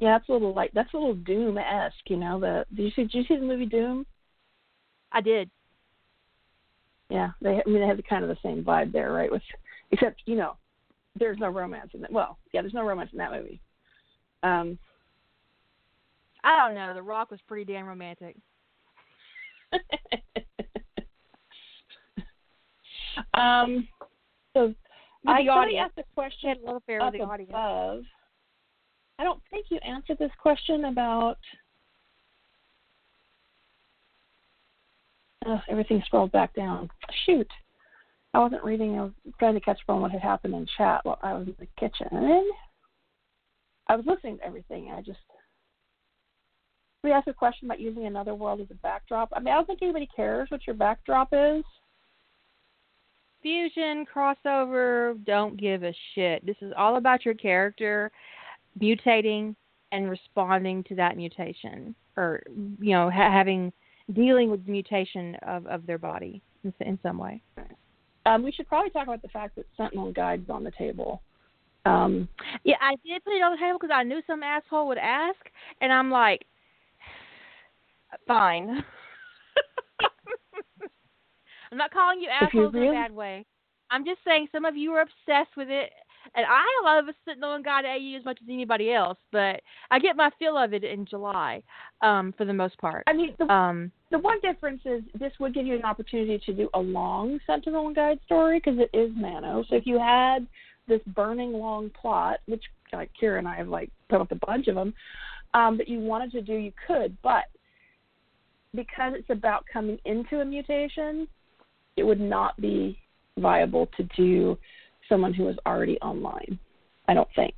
Yeah, that's a little like that's a little Doom esque, you know. The did you see did you see the movie Doom? I did. Yeah, they I mean they have the kind of the same vibe there, right? With except you know, there's no romance in that. Well, yeah, there's no romance in that movie. Um, I don't know. The Rock was pretty damn romantic. um, so I the audience. asked a question a affair up with the audience. above. I don't think you answered this question about. Oh, everything scrolled back down. Shoot. I wasn't reading. I was trying to catch up on what had happened in chat while I was in the kitchen. I was listening to everything. And I just. We asked a question about using another world as a backdrop. I mean, I don't think anybody cares what your backdrop is. Fusion, crossover, don't give a shit. This is all about your character mutating and responding to that mutation, or you know, ha- having dealing with the mutation of of their body in, in some way. Um, we should probably talk about the fact that Sentinel Guide's on the table. Um, Yeah, I did put it on the table because I knew some asshole would ask, and I'm like, fine. I'm not calling you If you assholes in a bad way. I'm just saying some of you are obsessed with it, and I love Sentinel and God AU as much as anybody else, but I get my fill of it in July, um, for the most part. I mean, the, Um, the one difference is this would give you an opportunity to do a long Sentinel and Guide story because it is Mano. So if you had this burning long plot, which like Kira and I have like put up a bunch of them, um, that you wanted to do, you could. But because it's about coming into a mutation, it would not be viable to do someone who is already online. I don't think.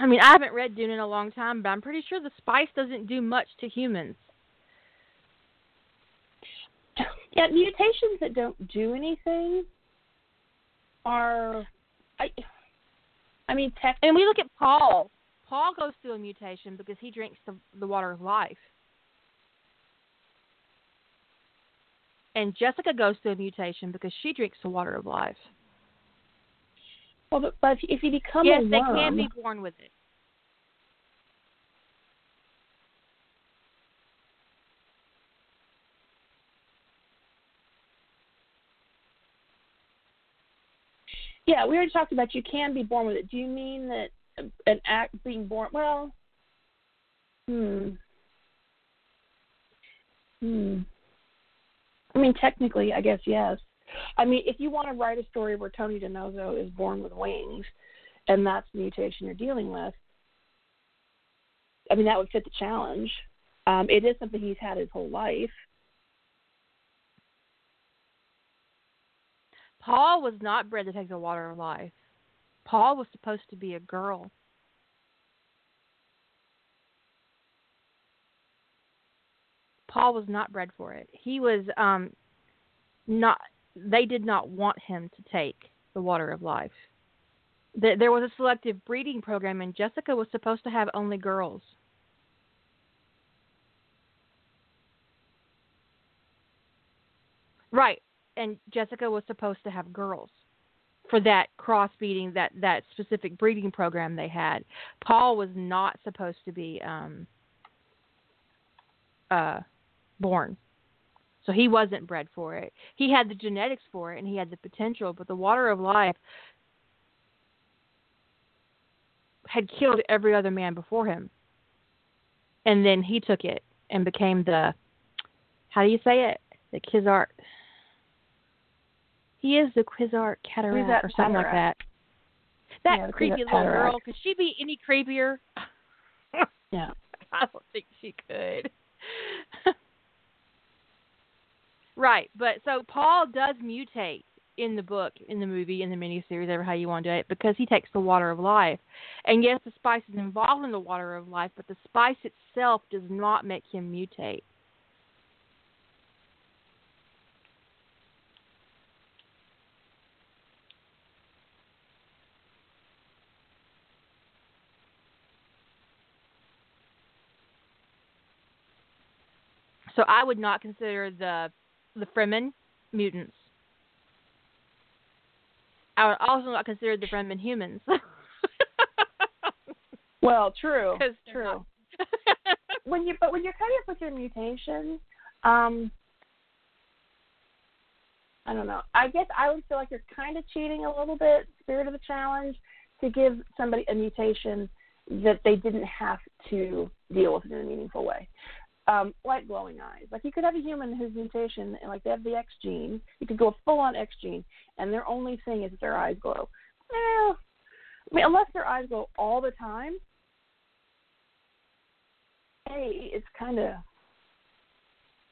I mean, I haven't read Dune in a long time, but I'm pretty sure the spice doesn't do much to humans. Yeah, mutations that don't do anything are I I mean tech And we look at Paul. Paul goes through a mutation because he drinks the, the water of life. And Jessica goes through a mutation because she drinks the water of life. Well but, but if, you become yes, a they can be born with it. Yeah, we already talked about you can be born with it. Do you mean that an act being born well hmm. Hmm. I mean technically I guess yes. I mean if you want to write a story where Tony DiNozzo is born with wings and that's the mutation you're dealing with, I mean that would fit the challenge. Um, it is something he's had his whole life. Paul was not bred to take the water of life. Paul was supposed to be a girl. Paul was not bred for it. He was um not they did not want him to take the water of life. There was a selective breeding program and Jessica was supposed to have only girls. Right. And Jessica was supposed to have girls for that crossbreeding that that specific breeding program they had. Paul was not supposed to be um uh born. So he wasn't bred for it. He had the genetics for it and he had the potential, but the water of life had killed every other man before him. And then he took it and became the how do you say it? The Kizart. He is the Kwisatz Haderach that or something like that. That Yeah, creepy little girl. Could she be any creepier? Yeah. I don't think she could. Right, but so Paul does mutate in the book, in the movie, in the miniseries, ever how you want to do it, because he takes the water of life. And yes, the spice is involved in the water of life, but the spice itself does not make him mutate. So I would not consider the the Fremen mutants. I would also not consider the Fremen humans. Well, true. True. when you but when you're coming up with your mutation, um I don't know. I guess I would feel like you're kind of cheating a little bit, spirit of the challenge, to give somebody a mutation that they didn't have to deal with in a meaningful way. Um, like glowing eyes. Like you could have a human whose mutation, and like they have the X gene. You could go full on X gene, and their only thing is that their eyes glow. Eh, I mean, unless their eyes glow all the time, hey, it's kind of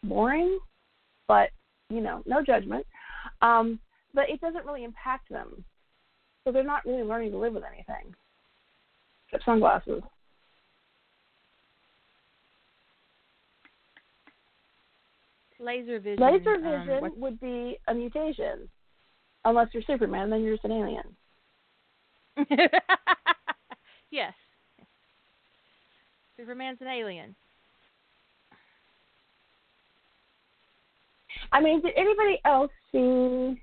boring, but you know, no judgment. Um, but it doesn't really impact them, so they're not really learning to live with anything except sunglasses. Laser vision. Laser um, vision what- would be a mutation, unless you're Superman, then you're just an alien. yes. Superman's an alien. I mean, did anybody else see?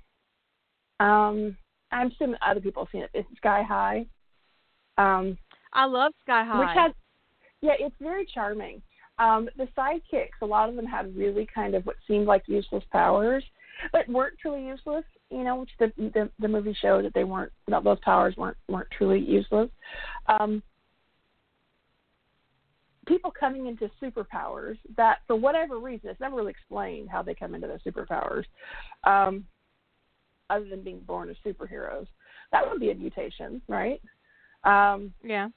Um, I'm assuming other people have seen it. It's Sky High. Um, I love Sky High. which had yeah it's very charming um the sidekicks a lot of them had really kind of what seemed like useless powers but weren't truly useless you know which the the, the movie showed that they weren't that those powers weren't weren't truly useless um people coming into superpowers that for whatever reason it's never really explained how they come into their superpowers um other than being born as superheroes that would be a mutation right um yeah.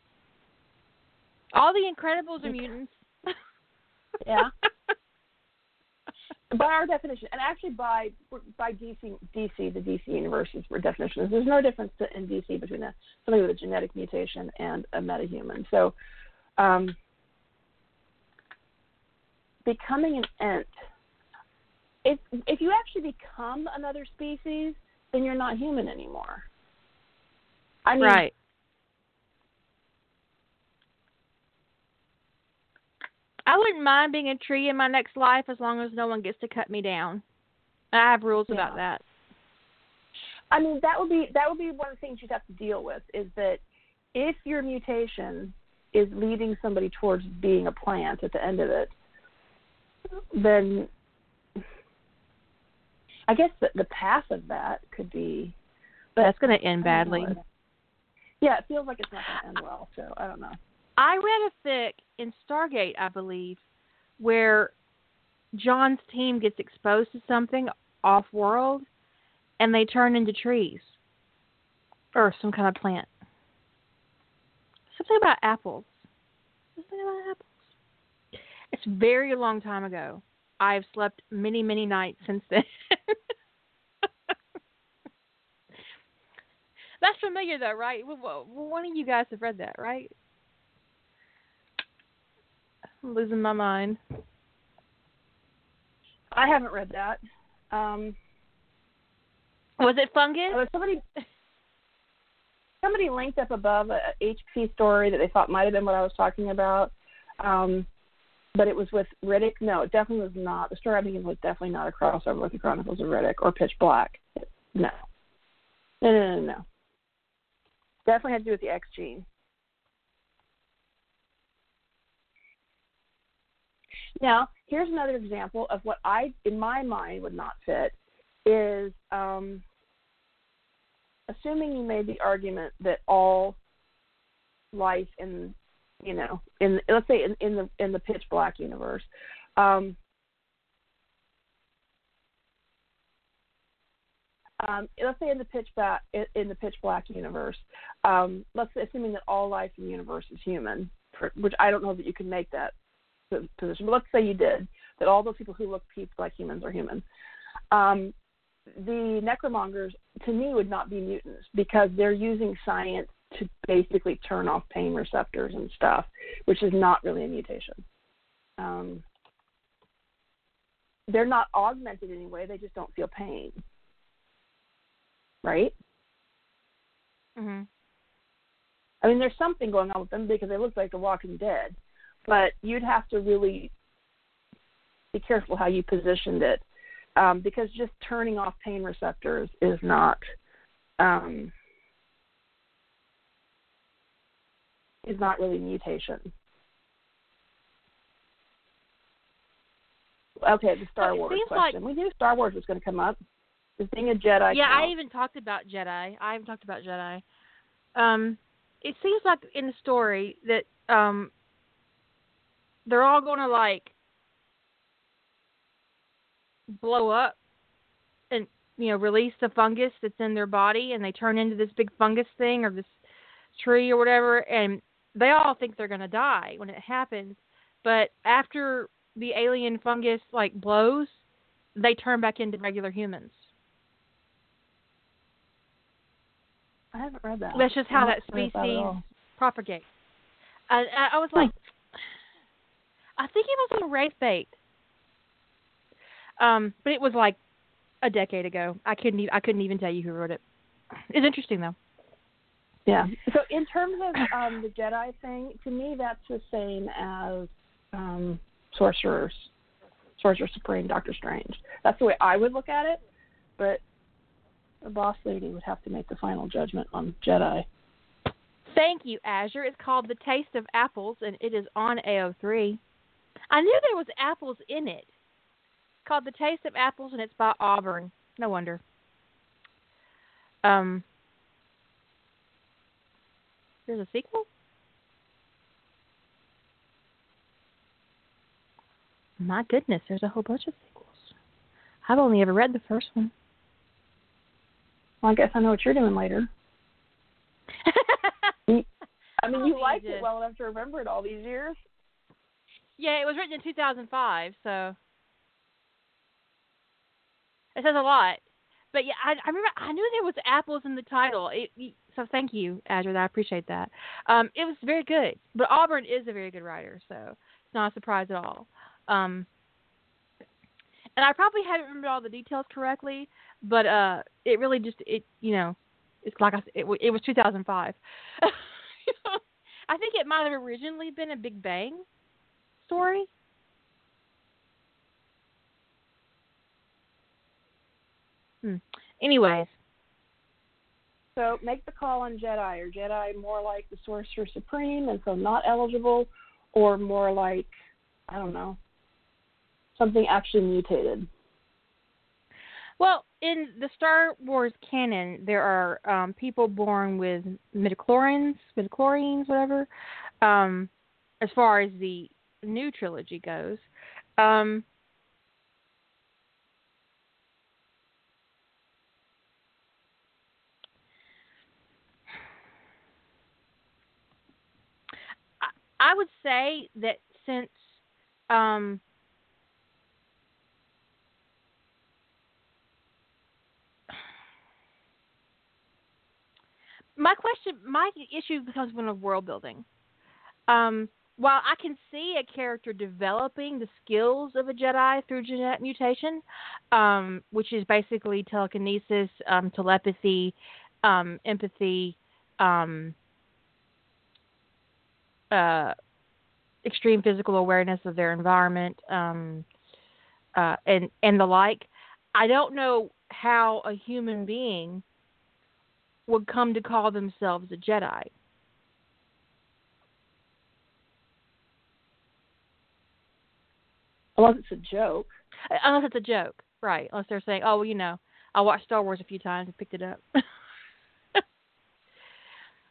All the Incredibles are mutants. Yeah. by our definition, and actually by by DC DC the DC universe is for definition. There's no difference to, in DC between a, somebody with a genetic mutation and a metahuman. So, um, becoming an ent, if if you actually become another species, then you're not human anymore. I mean, right. I wouldn't mind being a tree in my next life as long as no one gets to cut me down. I have rules about that. I mean, that would be that would be one of the things you'd have to deal with is that if your mutation is leading somebody towards being a plant at the end of it, then I guess the, the path of that could be. But that's going to end badly. know. Yeah, it feels like it's not going to end well. So I don't know. I read a fic in Stargate, I believe, where John's team gets exposed to something off world and they turn into trees or some kind of plant. Something about apples. Something about apples. It's a very long time ago. I've slept many, many nights since then. That's familiar, though, right? Well, One of you guys have read that, right? I'm losing my mind. I haven't read that. Um, Was it fungus? was somebody somebody linked up above a HP story that they thought might have been what I was talking about. Um, but it was with Riddick. No, it definitely was not. The story I'm thinking was definitely not a crossover with the Chronicles of Riddick or Pitch Black. No. No, no, no, no. Definitely had to do with the X gene. Now, here's another example of what I, in my mind, would not fit is um, assuming you made the argument that all life in you know in let's say in, in the in the pitch black universe um, um, let's say in the pitch black in the pitch black universe um, let's say assuming that all life in the universe is human which I don't know that you can make that position but let's say you did that all those people who look like humans are human um, the necromongers to me would not be mutants because they're using science to basically turn off pain receptors and stuff, which is not really a mutation. Um, they're not augmented anyway; they just don't feel pain, right? Mhm. I mean, there's something going on with them because they look like The Walking Dead, but you'd have to really be careful how you positioned it, um, because just turning off pain receptors is not um, is not really mutation. Okay, the Star Wars question. we knew Star Wars was going to come up. Is being a Jedi? yeah, I even talked about Jedi. I even talked about Jedi. Um, it seems like in the story that um, they're all going to like blow up and you know release the fungus that's in their body, and they turn into this big fungus thing or this tree or whatever, and they all think they're going to die when it happens. But after the alien fungus like blows, they turn back into regular humans. I haven't read that. That's just how that not familiar with at species propagates. I, I, was like, I think it was on Wraithbait. Um, but it was like a decade ago. I couldn't even, I couldn't even tell you who wrote it. It's interesting though. Yeah. So in terms of um, the Jedi thing, to me that's the same as um, sorcerers, sorcerer supreme, Doctor Strange. That's the way I would look at it. But the boss lady would have to make the final judgment on Jedi. Thank you, Azure. It's called The Taste of Apples, and it is on AO3. I knew there was apples in it. It's called The Taste of Apples, and it's by Auburn. No wonder. Um, there's a sequel. My goodness, there's a whole bunch of sequels. I've only ever read the first one. Well, I guess I know what you're doing later. I mean, you you liked it well enough to remember it all these years. Yeah, it was written in 2005, so it says a lot. But yeah, I, I remember I knew there was apples in the title. It, so thank you, Azure. I appreciate that. Um, it was very good. But Auburn is a very good writer, so it's not a surprise at all. Um, and I probably haven't remembered all the details correctly, but uh, it really just it you know, it's like I it, it was 2005. I think it might have originally been a Big Bang story. Hmm. Anyways, So make the call on Jedi. Are Jedi more like the Sorcerer Supreme and so not eligible, or more like I don't know something actually mutated? well, in the Star Wars canon, there are um, people born with midichlorians, midichlorians, whatever. Um, as far as the new trilogy goes, um, I, would say that since um, my question, my issue becomes one of world building. Um, while I can see a character developing the skills of a Jedi through genetic mutation, um, which is basically telekinesis, um, telepathy, um, empathy, um, uh, extreme physical awareness of their environment, um, uh, and and the like. I don't know how a human being would come to call themselves a Jedi. Unless it's a joke. Uh, Unless it's a joke, right? Unless they're saying, "Oh, well, you know, I watched Star Wars a few times and picked it up."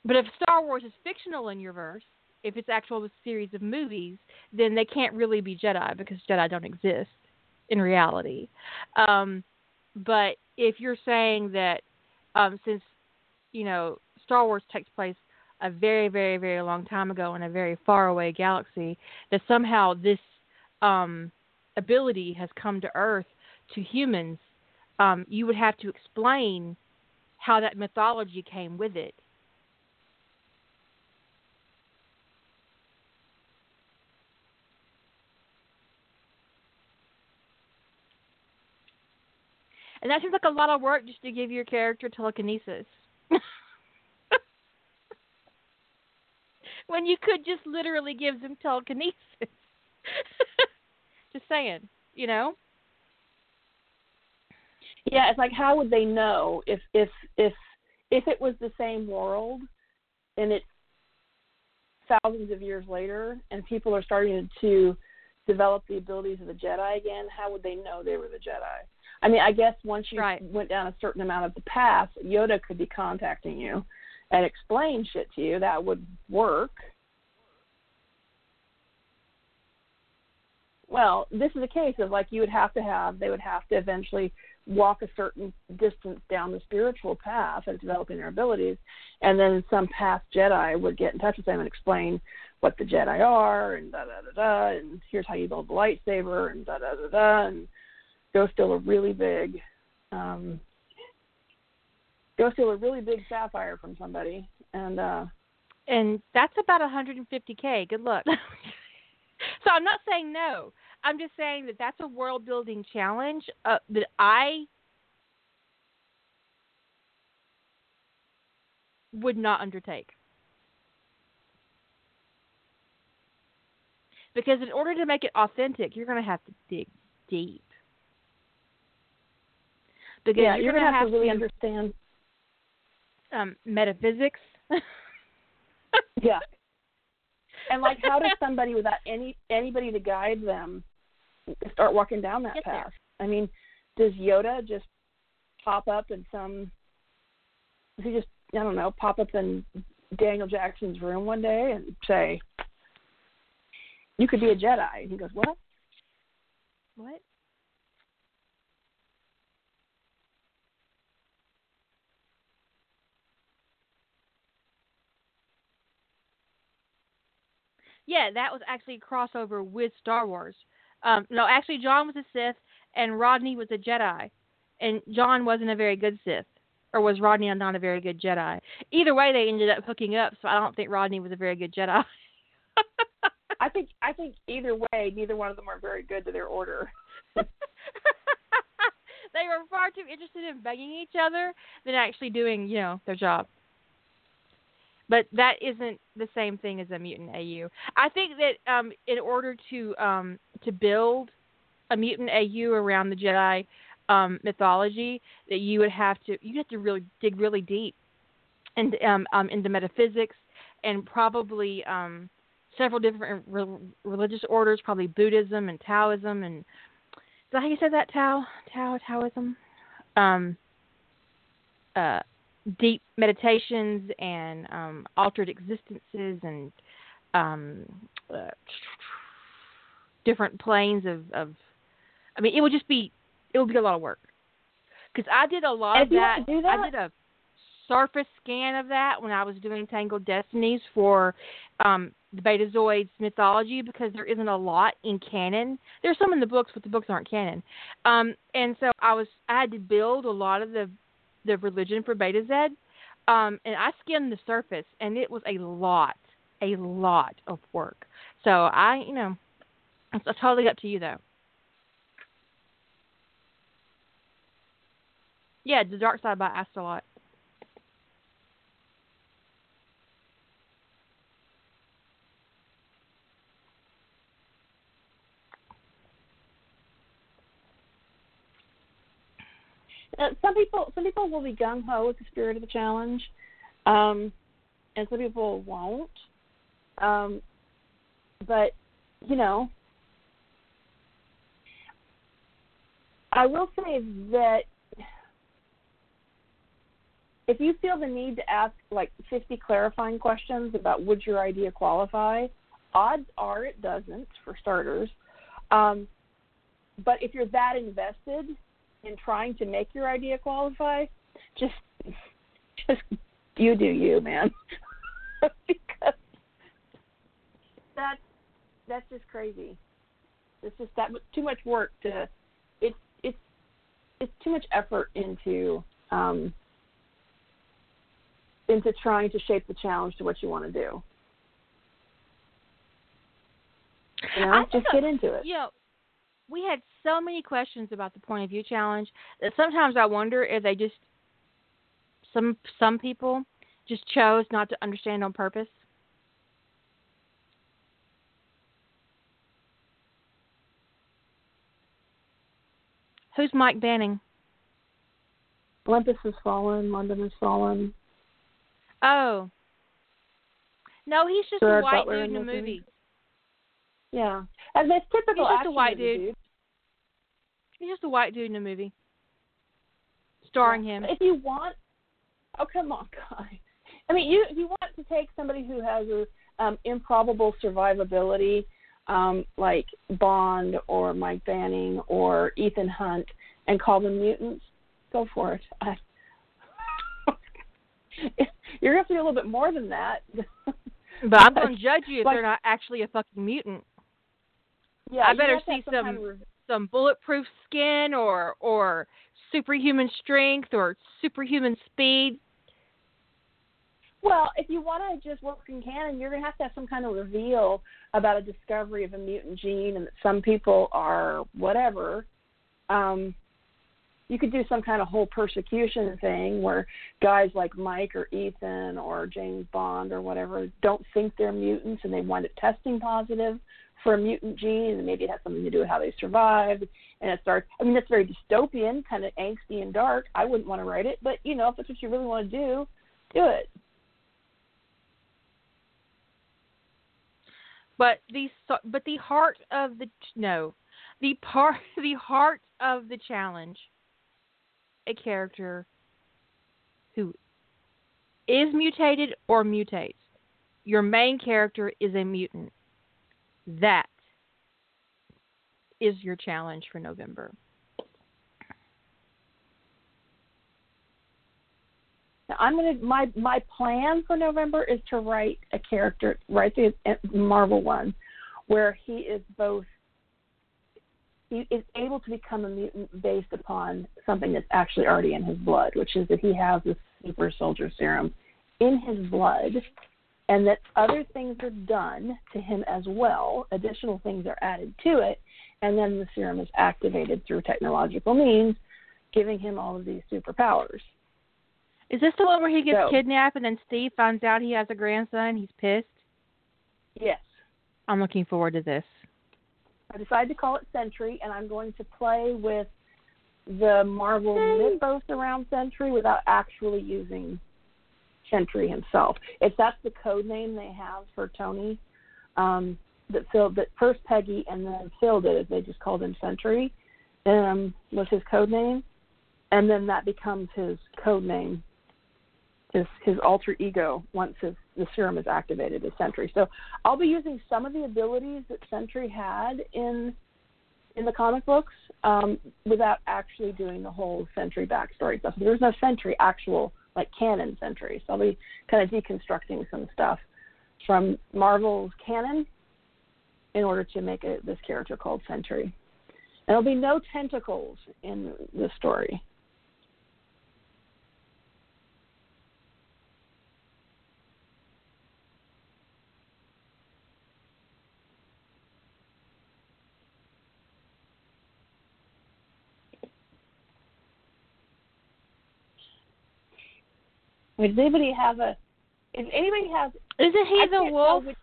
but if Star Wars is fictional in your verse, if it's actual series of movies, then they can't really be Jedi because Jedi don't exist in reality. Um, but if you're saying that um, since you know Star Wars takes place a very, very, very long time ago in a very far away galaxy, that somehow this um, ability has come to Earth to humans, um, you would have to explain how that mythology came with it. And that seems like a lot of work just to give your character telekinesis. when you could just literally give them telekinesis. just saying. You know? Yeah, it's like how would they know if if if if it was the same world and it's thousands of years later and people are starting to develop the abilities of the Jedi again, how would they know they were the Jedi? I mean, I guess once you Right. went down a certain amount of the path, Yoda could be contacting you and explain shit to you. That would work. Well, this is a case of like you would have to have, they would have to eventually walk a certain distance down the spiritual path of developing their abilities, and then some past Jedi would get in touch with them and explain what the Jedi are and da da da da, and here's how you build the lightsaber and da da da da, and go steal a really big, um, go steal a really big sapphire from somebody, and uh, And that's about 150k. Good luck. so I'm not saying no. I'm just saying that that's a world building challenge uh, that I would not undertake. Because in order to make it authentic, you're going to have to dig deep. Because yeah, you're, you're going gonna have to to really understand. um, metaphysics. Yeah. And like, how does somebody without any anybody to guide them start walking down that Get there. path? I mean, does Yoda just pop up in some? Does he just I don't know pop up in Daniel Jackson's room one day and say, "You could be a Jedi"? And he goes, "What?" what? Yeah, that was actually a crossover with Star Wars. Um, no, actually, John was a Sith and Rodney was a Jedi, and John wasn't a very good Sith, or was Rodney not a very good Jedi? Either way, they ended up hooking up. So I don't think Rodney was a very good Jedi. I think I think either way, neither one of them are very good to their order. they were far too interested in begging each other than actually doing, you know, their job. But that isn't the same thing as a mutant AU. I think that um, in order to um, to build a mutant AU around the Jedi um, mythology, that you would have to you have to really dig really deep and um, um, into metaphysics and probably um, several different re- religious orders, probably Buddhism and Taoism and is that how you said that Tao Tao Taoism? Uh, deep meditations and um, altered existences and um, uh, different planes of, of. I mean, it would just be it would be a lot of work because I did a lot of if you that. want to do that- I did a surface scan of that when I was doing Tangled Destinies for um, the Betazoids mythology because there isn't a lot in canon. There's some in the books, but the books aren't canon. Um, and so I was I had to build a lot of the the religion for Betazed, um, and I skimmed the surface, and it was a lot, a lot of work. So I, you know, it's totally up to you though. Yeah, the dark side by Astolat. Uh, some people some people will be gung ho with the spirit of the challenge, um, and some people won't. Um, but you know, I will say that if you feel the need to ask like 50 clarifying questions about would your idea qualify, odds are it doesn't for starters. Um, but if you're that invested in trying to make your idea qualify, just just you do you, man. because that's that's just crazy. It's just that too much work to it's it's it's too much effort into um into trying to shape the challenge to what you want to do. You know, just get into it. Know, we had so many questions about the point of view challenge that sometimes I wonder if they just some some people just chose not to understand on purpose. Who's Mike Banning? Olympus has fallen. London has fallen. Oh. No, he's just a white dude in this movie. Yeah, and that's typical. He's just a white movie, dude. He's just a white dude in a movie. Starring him. If you want, oh come on, guy. I mean, you if you want to take somebody who has a um, improbable survivability, um, like Bond or Mike Banning or Ethan Hunt, and call them mutants, go for it. I, you're gonna have to do a little bit more than that. But I'm going to judge you if Like- they're not actually a fucking mutant. Yeah, I better have to have see some. some- of Some bulletproof skin or or superhuman strength or superhuman speed. Well, if you want to just work in canon, you're going to have to have some kind of reveal about a discovery of a mutant gene and that some people are whatever. Um, you could do some kind of whole persecution thing where guys like Mike or Ethan or James Bond or whatever don't think they're mutants and they wind up testing positive for a mutant gene and maybe it has something to do with how they survived and it starts I mean that's very dystopian, kind of angsty and dark. I wouldn't want to write it, but you know, if that's what you really want to do, do it. But the but the heart of the no, the part the heart of the challenge, a character who is mutated or mutates. Your main character is a mutant. That is your challenge for November. Now, I'm gonna my my plan for November is to write a character, write the uh, Marvel one, where he is both he is able to become a mutant based upon something that's actually already in his blood, which is that he has this super soldier serum in his blood, and that other things are done to him as well. Additional things are added to it, and then the serum is activated through technological means, giving him all of these superpowers. Is this the one where he gets So- kidnapped and then Steve finds out he has a grandson? He's pissed. Yes. I'm looking forward to this. I decided to call it Sentry, and I'm going to play with the Marvel mythos around Sentry without actually using Sentry himself. If that's the code name they have for Tony, um, that Phil, that first Peggy and then Phil did they just called him Sentry, um, was his code name, and then that becomes his code name, his his alter ego once his the serum is activated as Sentry. So I'll be using some of the abilities that Sentry had in in the comic books um, without actually doing the whole Sentry backstory stuff. There's no Sentry actual like canon Sentry, so I'll be kind of deconstructing some stuff from Marvel's canon in order to make a, this character called Sentry. And there'll be no tentacles in the story. Does anybody have a? If anybody has, Isn't he I the wolf? which-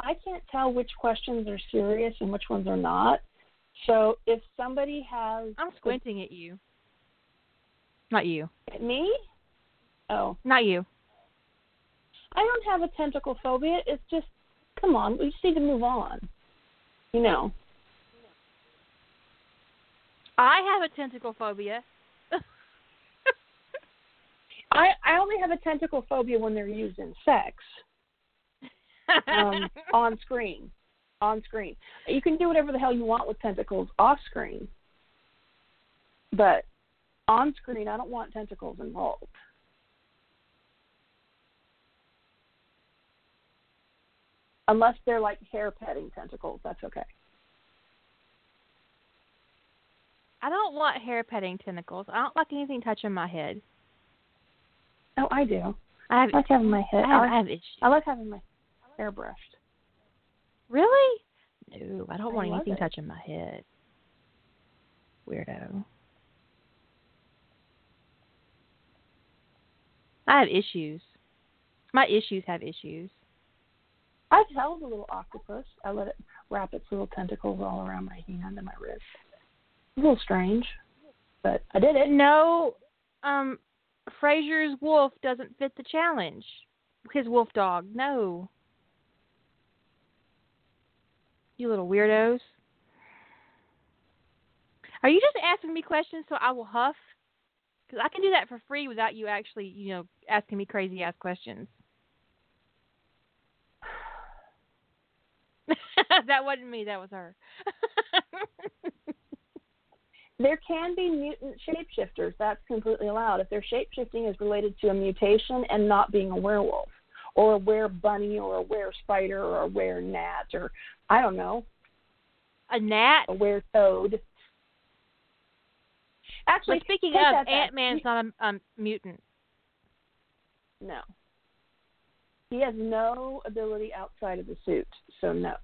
I can't tell which questions are serious and which ones are not. So if somebody has I'm squinting at you. Not you. At me, oh, Not you. I don't have a tentacle phobia. It's just, come on, we just need to move on. You know, I have a tentacle phobia. I I only have a tentacle phobia when they're used in sex. um, on screen. On screen. You can do whatever the hell you want with tentacles off screen. But on screen, I don't want tentacles involved. Unless they're like hair petting tentacles, that's okay. I don't want hair petting tentacles. I don't like anything touching my head. Oh, I do. I have I like having my head. I have, I I have issues. I like having my hair brushed. Really? No, I don't I want anything it. touching my head. Weirdo. I have issues. My issues have issues. I've held a little octopus. I let it wrap its little tentacles all around my hand and my wrist. A little strange, but I did it. No, um, Fraser's wolf doesn't fit the challenge. His wolf dog, no. You little weirdos. Are you just asking me questions so I will huff? Because I can do that for free without you actually, you know, asking me crazy ass questions. that wasn't me. That was her. there can be mutant shapeshifters. That's completely allowed. If their shapeshifting is related to a mutation and not being a werewolf, or a were bunny, or a were spider, or a were gnat, or I don't know. A gnat? A were toad. Actually, well, speaking of, Ant Man's not a um, mutant. No. He has no ability outside of the suit, so no.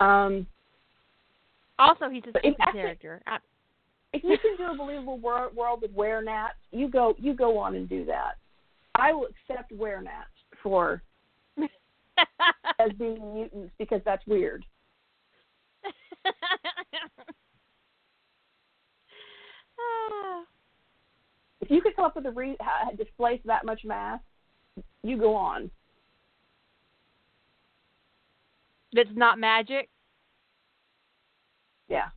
Um, also, he's a character. If you can do a believable world, world with were gnats, you go you go on and do that. I will accept were gnats for as being mutants because that's weird. if you could come up with a re- displace that much mass, you go on. That's not magic. Yeah.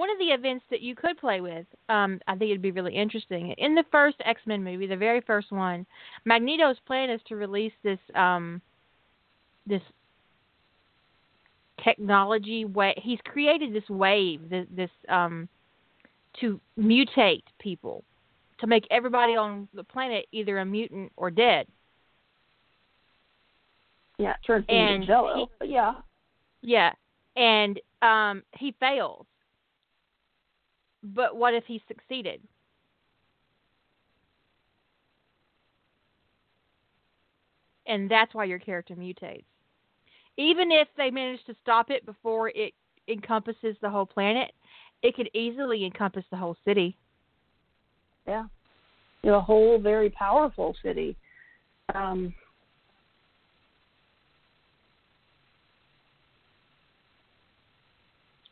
One of the events that you could play with, um, I think it'd be really interesting. In the first X Men movie, the very first one, Magneto's plan is to release this um, this technology way. He's created this wave, this, this um, to mutate people, to make everybody on the planet either a mutant or dead. Yeah, turns into Jello. He, yeah. Yeah, and um, he fails. But what if he succeeded? And that's why your character mutates. Even if they manage to stop it before it encompasses the whole planet, it could easily encompass the whole city. Yeah. A whole very powerful city. Um,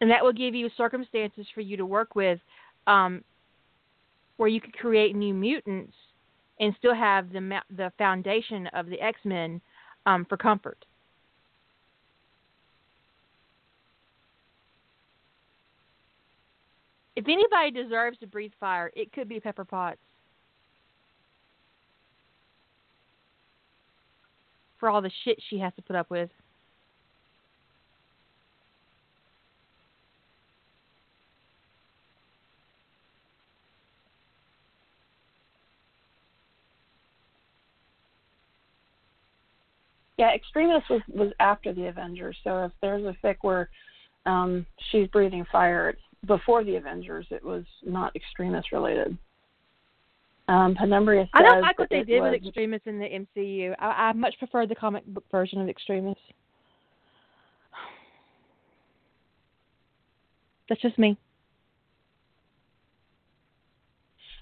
and that will give you circumstances for you to work with um, where you could create new mutants and still have the the foundation of the X Men um, for comfort. If anybody deserves to breathe fire, it could be Pepper Potts. For all the shit she has to put up with. Yeah, Extremis was was after the Avengers. So if there's a fic where um, she's breathing fire, it's before the Avengers. It was not Extremis related. Um, Penumbra I don't like what they did was, with Extremis in the MCU. I, I much prefer the comic book version of Extremis. That's just me.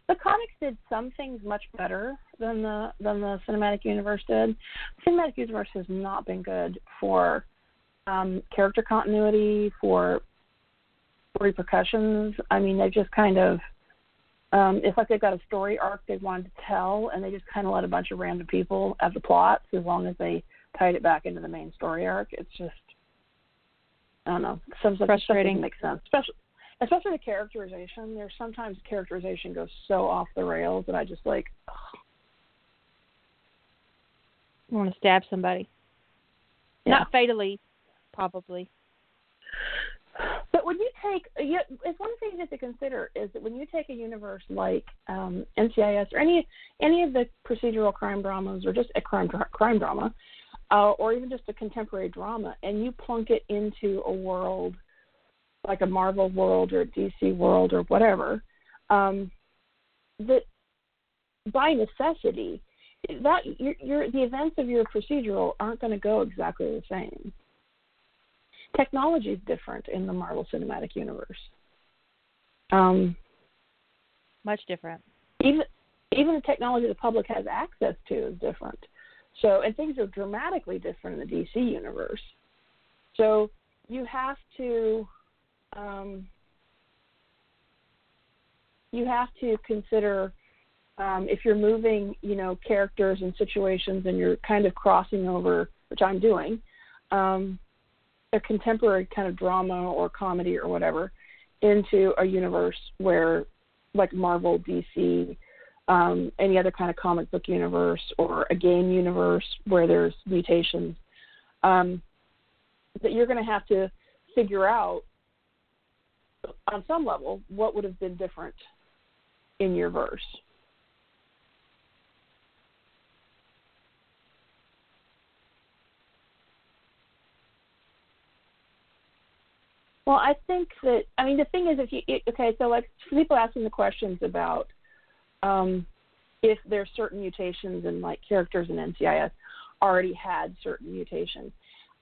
The comics did some things much better than the than the cinematic universe did. The cinematic universe has not been good for um, character continuity, for repercussions. I mean, they just kind of um, it's like they've got a story arc they wanted to tell, and they just kind of let a bunch of random people have the plots as long as they tied it back into the main story arc. It's just I don't know. Some stuff frustrating. doesn't make sense, especially especially the characterization. There's sometimes characterization goes so off the rails that I just like. Ugh. I want to stab somebody. Yeah. Not fatally, probably. But when you take, it's one thing you to consider is that when you take a universe like um, NCIS or any any of the procedural crime dramas or just a crime crime drama, uh, or even just a contemporary drama, and you plunk it into a world like a Marvel world or a DC world or whatever, um, that by necessity, that your, your the events of your procedural aren't going to go exactly the same. Technology is different in the Marvel Cinematic Universe. Um, Much different. Even Even the technology the public has access to is different. So, and things are dramatically different in the DC universe. So, you have to um, you have to consider um, if you're moving, you know, characters and situations, and you're kind of crossing over, which I'm doing, um, a contemporary kind of drama or comedy or whatever, into a universe where, like Marvel, DC, um, any other kind of comic book universe, or a game universe where there's mutations, um, that you're going to have to figure out on some level what would have been different in your verse. Well, I think that I mean the thing is, if you okay, so like people asking the questions about um, if there's certain mutations and like characters in NCIS already had certain mutations.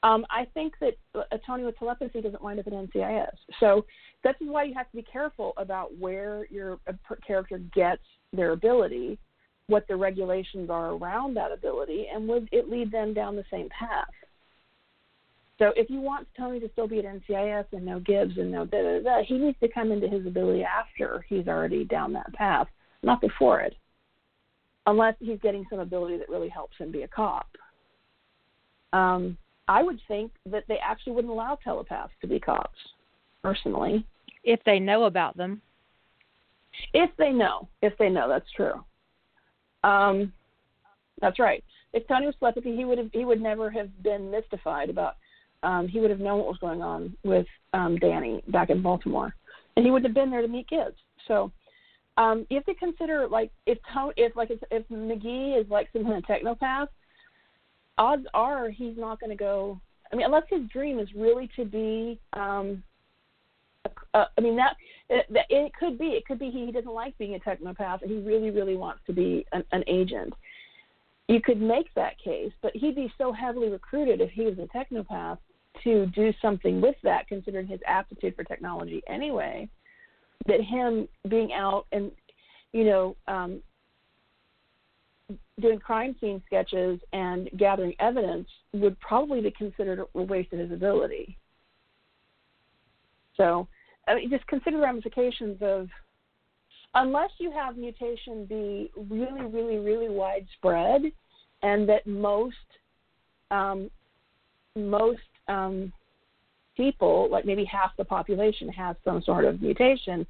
Um, I think that a Tony with telepathy doesn't wind up in NCIS. So this is why you have to be careful about where your character gets their ability, what the regulations are around that ability, and would it lead them down the same path. So if you want Tony to still be at NCIS and no Gibbs and no da da da, he needs to come into his ability after he's already down that path, not before it. Unless he's getting some ability that really helps him be a cop. Um, I would think that they actually wouldn't allow telepaths to be cops, personally. If they know about them. If they know. If they know, that's true. Um, that's right. If Tony was telepathy, he would have he would never have been mystified about um, he would have known what was going on with um, Danny back in Baltimore, and he wouldn't have been there to meet kids. So um, you have to consider like if Tony, if like if, if McGee is like some kind of technopath, odds are he's not going to go. I mean, unless his dream is really to be. Um, uh, I mean that it, it could be. It could be he doesn't like being a technopath, and he really, really wants to be an, an agent. You could make that case, but he'd be so heavily recruited if he was a technopath to do something with that, considering his aptitude for technology anyway, that him being out and, you know, um, doing crime scene sketches and gathering evidence would probably be considered a waste of his ability. So, I mean, just consider the ramifications of unless you have mutation be really, really, really widespread, and that most um, most um, people, like maybe half the population, has some sort of mutation,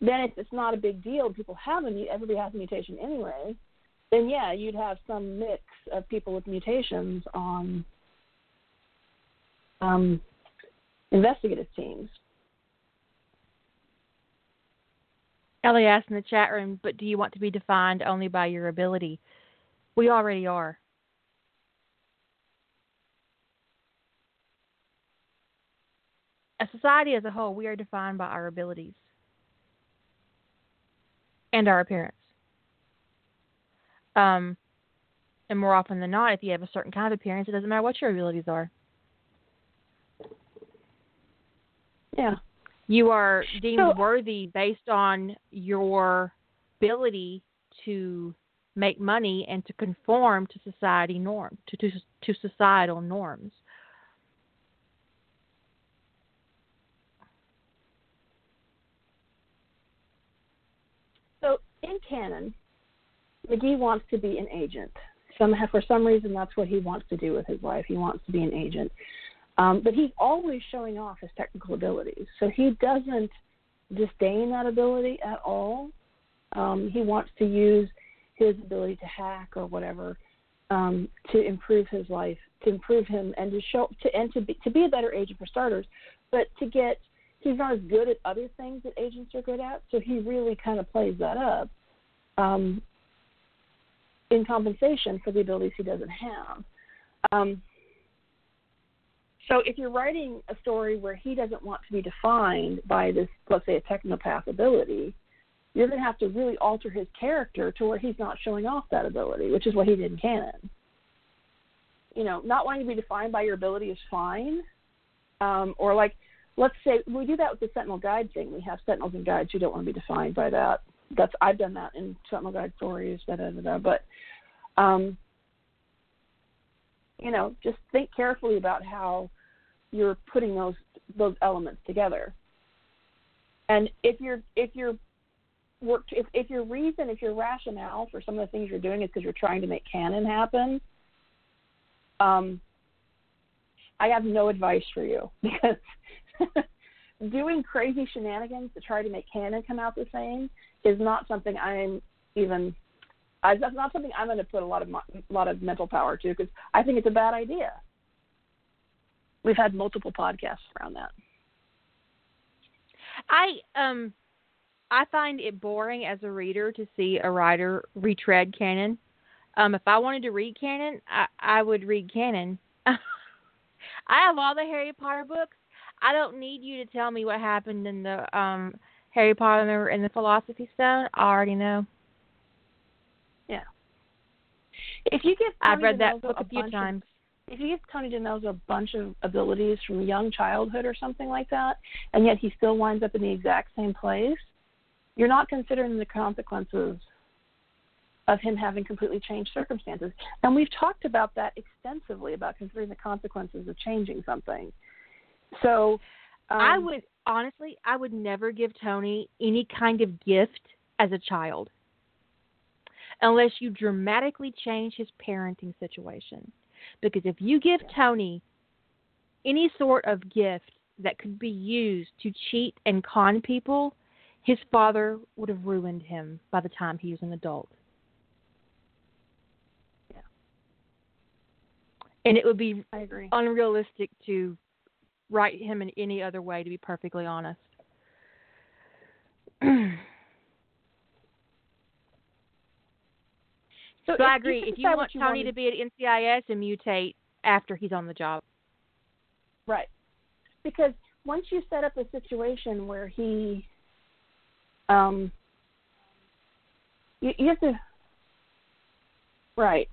then it's, it's not a big deal. People have a everybody has a mutation anyway. Then yeah, you'd have some mix of people with mutations on um, investigative teams. Ellie asked in the chat room, but do you want to be defined only by your ability? We already are. as society as a whole, we are defined by our abilities and our appearance. Um, and more often than not, if you have a certain kind of appearance, it doesn't matter what your abilities are. Yeah. You are deemed so, worthy based on your ability to make money and to conform to society norms, to, to, to societal norms. So in canon, McGee wants to be an agent. Some for some reason that's what he wants to do with his life. He wants to be an agent, um, but he's always showing off his technical abilities. So he doesn't disdain that ability at all. Um, he wants to use his ability to hack or whatever um, to improve his life, to improve him, and to show to and to be to be a better agent for starters, but to get he's not as good at other things that agents are good at, so he really kind of plays that up um, in compensation for the abilities he doesn't have. Um, so if you're writing a story where he doesn't want to be defined by this, let's say, a technopath ability, you're going to have to really alter his character to where he's not showing off that ability, which is what he did in canon. You know, not wanting to be defined by your ability is fine. Um, or like let's say we do that with the Sentinel Guide thing. We have Sentinels and Guides who don't want to be defined by that that's I've done that in some of my stories, da da da da. But um, you know, just think carefully about how you're putting those those elements together. And if you're if you're work if if your reason if your rationale for some of the things you're doing is because you're trying to make canon happen, um, I have no advice for you because doing crazy shenanigans to try to make canon come out the same is not something I'm even. I, that's not something I'm going to put a lot of a lot of mental power to because I think it's a bad idea. We've had multiple podcasts around that. I um I find it boring as a reader to see a writer retread canon. Um, if I wanted to read canon, I, I would read canon. I have all the Harry Potter books. I don't need you to tell me what happened in the um Harry Potter and the Philosophy Stone. I already know. Yeah. If you give I've read that book a few times. Of, if you give Tony DiNozzo a bunch of abilities from young childhood or something like that, and yet he still winds up in the exact same place, you're not considering the consequences of him having completely changed circumstances. And we've talked about that extensively about considering the consequences of changing something. So um, I would honestly, I would never give Tony any kind of gift as a child unless you dramatically change his parenting situation. Because if you give Tony any sort of gift that could be used to cheat and con people, his father would have ruined him by the time he was an adult. Yeah. And it would be I agree. unrealistic to write him in any other way, to be perfectly honest. So, So I agree. If you want you Tony wanted- to be at NCIS and mutate after he's on the job, Right. Because once you set up a situation where he um you, you have to right.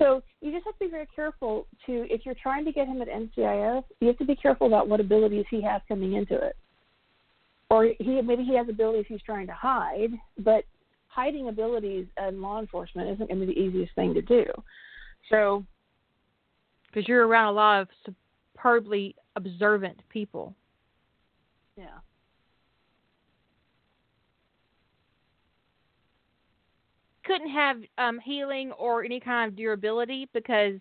So you just have to be very careful to if you're trying to get him at NCIS, you have to be careful about what abilities he has coming into it. Or he maybe he has abilities he's trying to hide, but hiding abilities in law enforcement isn't going to be the easiest thing to do. So because you're around a lot of superbly observant people. yeah. Couldn't have um, healing or any kind of durability because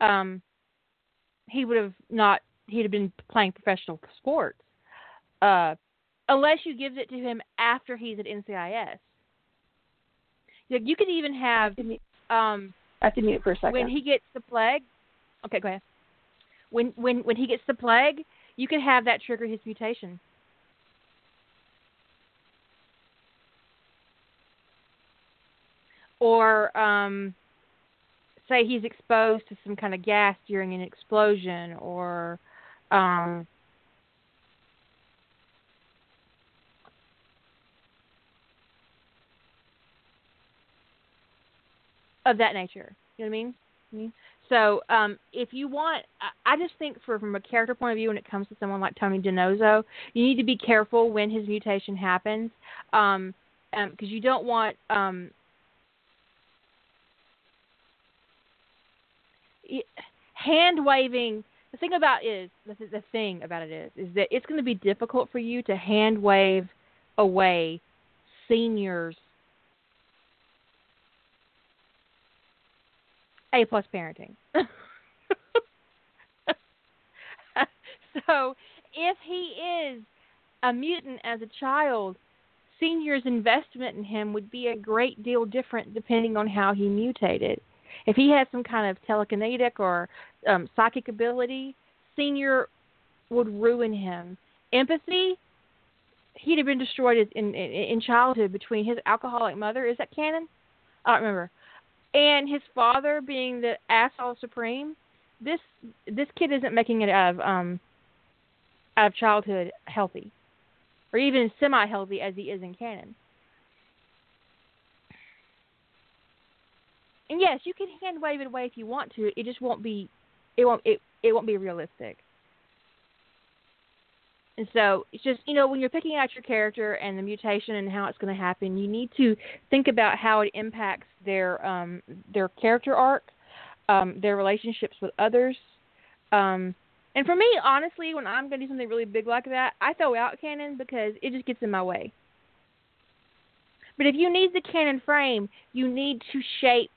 um, he would have not. He'd have been playing professional sports. Uh, unless you give it to him after he's at NCIS. You, you could even have I have mute- um, I have to mute for a second. when he gets the plague. Okay, go ahead. When when when he gets the plague, you can have that trigger his mutation. Or um, say he's exposed to some kind of gas during an explosion, or um, of that nature. You know what I mean? Mean? So um, if you want, I just think for from a character point of view, when it comes to someone like Tony DiNozzo, you need to be careful when his mutation happens, um, because you don't want um, y- hand waving. The thing about is the, the thing about it is is that it's going to be difficult for you to hand wave away seniors A plus parenting. so if he is a mutant as a child, senior's investment in him would be a great deal different depending on how he mutated. If he has some kind of telekinetic or um, psychic ability, senior would ruin him. Empathy, he'd have been destroyed in, in in childhood between his alcoholic mother. Is that canon? I don't remember and his father being the asshole supreme, this this kid isn't making it out of um out of childhood healthy, or even semi healthy as he is in canon. And yes, you can hand wave it away if you want to. It just won't be it won't it it won't be realistic. And so it's just you know when you're picking out your character and the mutation and how it's going to happen, you need to think about how it impacts their um, their character arc, um, their relationships with others. Um, and for me, honestly, when I'm going to do something really big like that, I throw out canon because it just gets in my way. But if you need the canon frame, you need to shape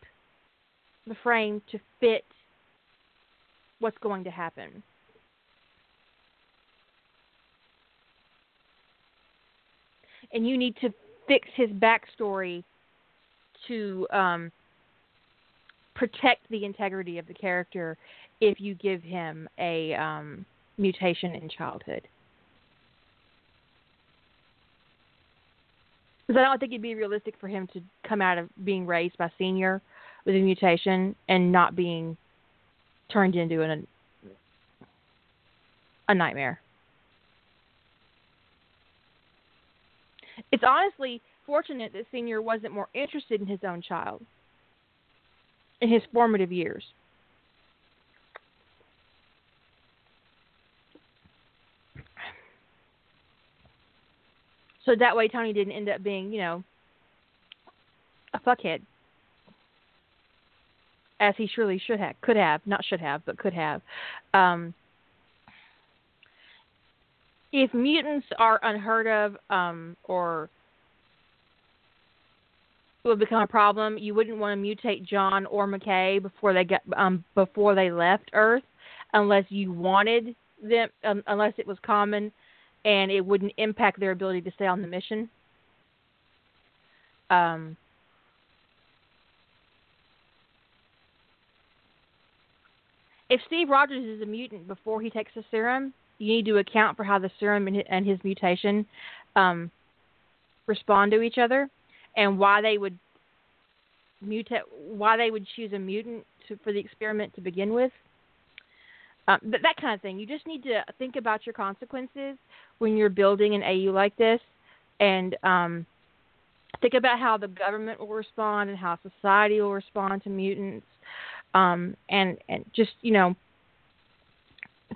the frame to fit what's going to happen. And you need to fix his backstory to um, protect the integrity of the character if you give him a um, mutation in childhood. Because I don't think it'd be realistic for him to come out of being raised by senior with a mutation and not being turned into an, a nightmare. It's honestly fortunate that Senior wasn't more interested in his own child in his formative years. So that way Tony didn't end up being, you know, a fuckhead. As he surely should have, could have, not should have, but could have. Um, if mutants are unheard of um, or would become a problem, you wouldn't want to mutate John or McKay before they got um, before they left Earth, unless you wanted them, um, unless it was common, and it wouldn't impact their ability to stay on the mission. Um, if Steve Rogers is a mutant before he takes the serum, you need to account for how the serum and his mutation um, respond to each other, and why they would mutate, why they would choose a mutant to, for the experiment to begin with. Um, that, that kind of thing. You just need to think about your consequences when you're building an AU like this, and um, think about how the government will respond and how society will respond to mutants, um, and and just you know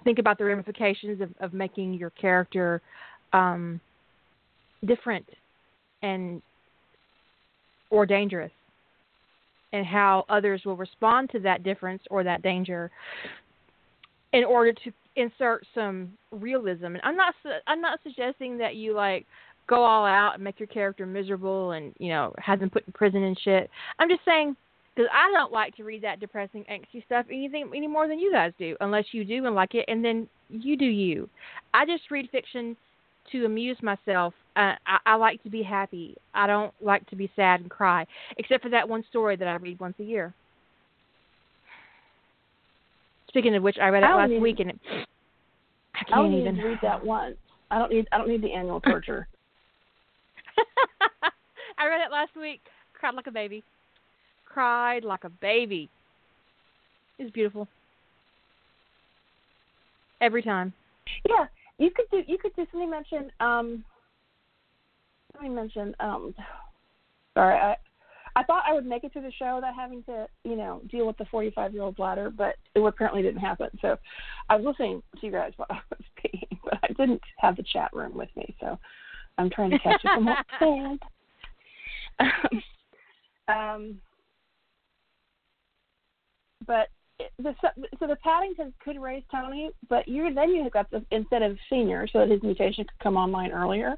think about the ramifications of, of making your character um, different and or dangerous and how others will respond to that difference or that danger in order to insert some realism. And i'm not i'm not suggesting that you like go all out and make your character miserable and you know have them put in prison and shit. I'm just saying because I don't like to read that depressing, angsty stuff anything any more than you guys do, unless you do and like it, and then you do you. I just read fiction to amuse myself. Uh, I, I like to be happy. I don't like to be sad and cry, except for that one story that I read once a year. Speaking of which, I read it I last need, week, and it, I can't I don't even need to read that once. I don't need. I don't need the annual torture. I read it last week. Cried like a baby cried like a baby. It was beautiful. Every time. Yeah, you could do. You could do. Somebody mention. Um, somebody mentioned. Um, sorry, I. I thought I would make it to the show without having to, you know, deal with the 45 year old bladder, but it apparently didn't happen. So I was listening to you guys while I was peeing, but I didn't have the chat room with me. So I'm trying to catch up on what's said. um, but the so the Paddingtons could raise Tony, but you then you got the instead of senior, so that his mutation could come online earlier.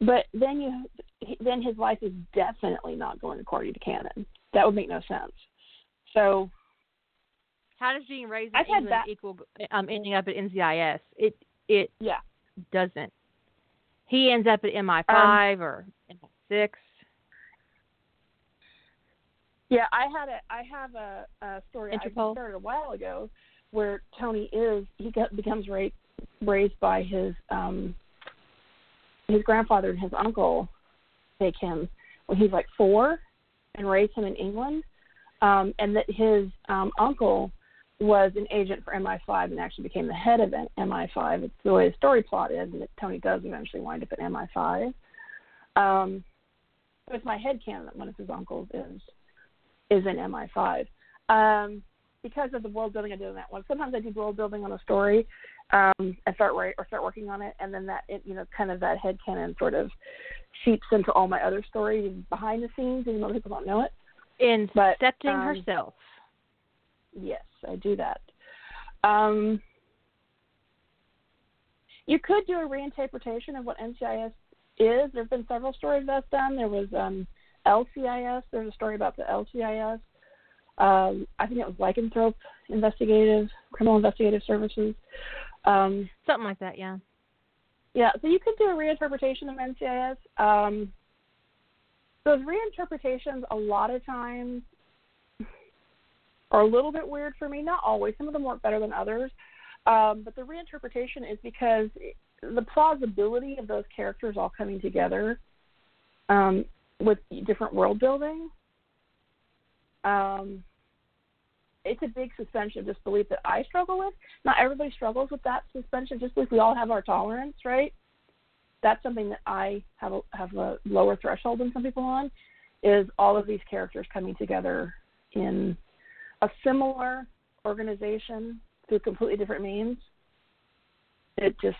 But then you then his life is definitely not going according to canon. That would make no sense. So how does being raised in England that, equal um, ending up at NCIS? It it yeah doesn't. He ends up at MI five um, or MI six. Yeah, I had a I have a, a story Interpol. I started a while ago where Tony is he got, becomes raised raised by his um his grandfather and his uncle take him when he's like four and raise him in England, um, and that his um, uncle was an agent for MI5 and actually became the head of MI5. It's the way the story plot is, and that Tony does eventually wind up at MI5. Um, it's my head canon that one of his uncles is is in MI5. Um, because of the world building I do in that one. Sometimes I do world building on a story, um, and start write or start working on it, and then that it, you know kind of that head canon sort of seeps into all my other stories behind the scenes, even though people don't know it. Incepting um, herself. Yes, I do that. Um, you could do a reinterpretation of what NCIS is. There have been several stories that's done. There was um, LCIS. There's a story about the LCIS. Um, I think it was Lycanthrope Investigative Criminal Investigative Services. Um, Something like that, yeah. yeah, so you could do a reinterpretation of NCIS. Um, those reinterpretations, a lot of times, are a little bit weird for me. Not always. Some of them work better than others. Um, but the reinterpretation is because the plausibility of those characters all coming together um, with different world building. Um, it's a big suspension of disbelief that I struggle with. Not everybody struggles with that suspension of disbelief. We all have our tolerance, right? That's something that I have a, have a lower threshold than some people on. Is all of these characters coming together in a similar organization through completely different means? It just,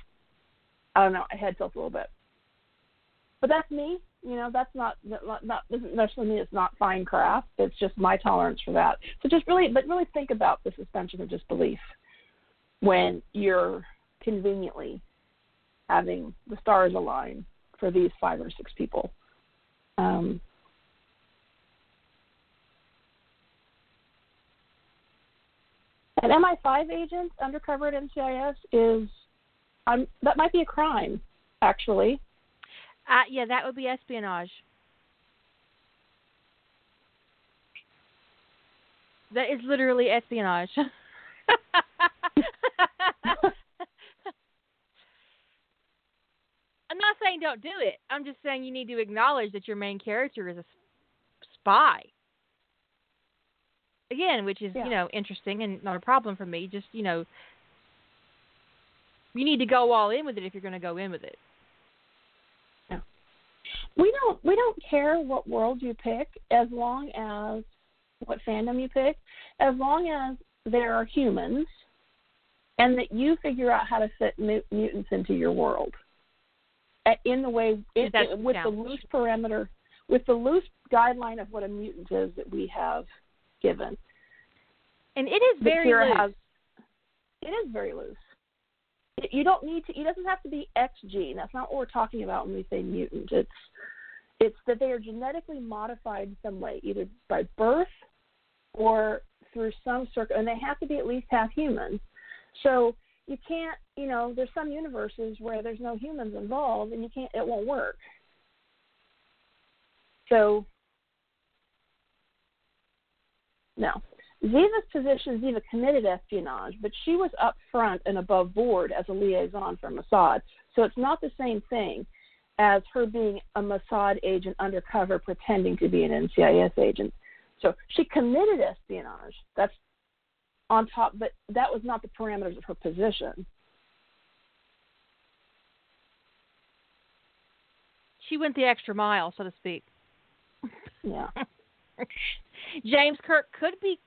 I don't know, my head tilts a little bit. But that's me. You know, that's not not, not doesn't necessarily mean it's not fine craft. It's just my tolerance for that. So just really, but really think about the suspension of disbelief when you're conveniently having the stars align for these five or six people. Um, an MI5 agent undercover at NCIS is um, that might be a crime, actually. Uh, yeah, that would be espionage. That is literally espionage. I'm not saying don't do it. I'm just saying you need to acknowledge that your main character is a spy. Again, which is, Yeah. you know, interesting and not a problem for me. Just, you know, you need to go all in with it if you're going to go in with it. We don't we don't care what world you pick as long as what fandom you pick, as long as there are humans, and that you figure out how to fit mu- mutants into your world. In the way it, it- with the loose parameter, with the loose guideline of what a mutant is that we have given. And it is very loose. has it is very loose. You don't need to. It doesn't have to be X gene. That's not what we're talking about when we say mutant. It's it's that they are genetically modified in some way, either by birth or through some circle, and they have to be at least half human. So you can't, you know, there's some universes where there's no humans involved, and you can't. It won't work. So no. Ziva's position, Ziva committed espionage, but she was up front and above board as a liaison for Mossad. So it's not the same thing as her being a Mossad agent undercover pretending to be an NCIS agent. So she committed espionage. That's on top, but that was not the parameters of her position. She went the extra mile, so to speak. Yeah. James Kirk could be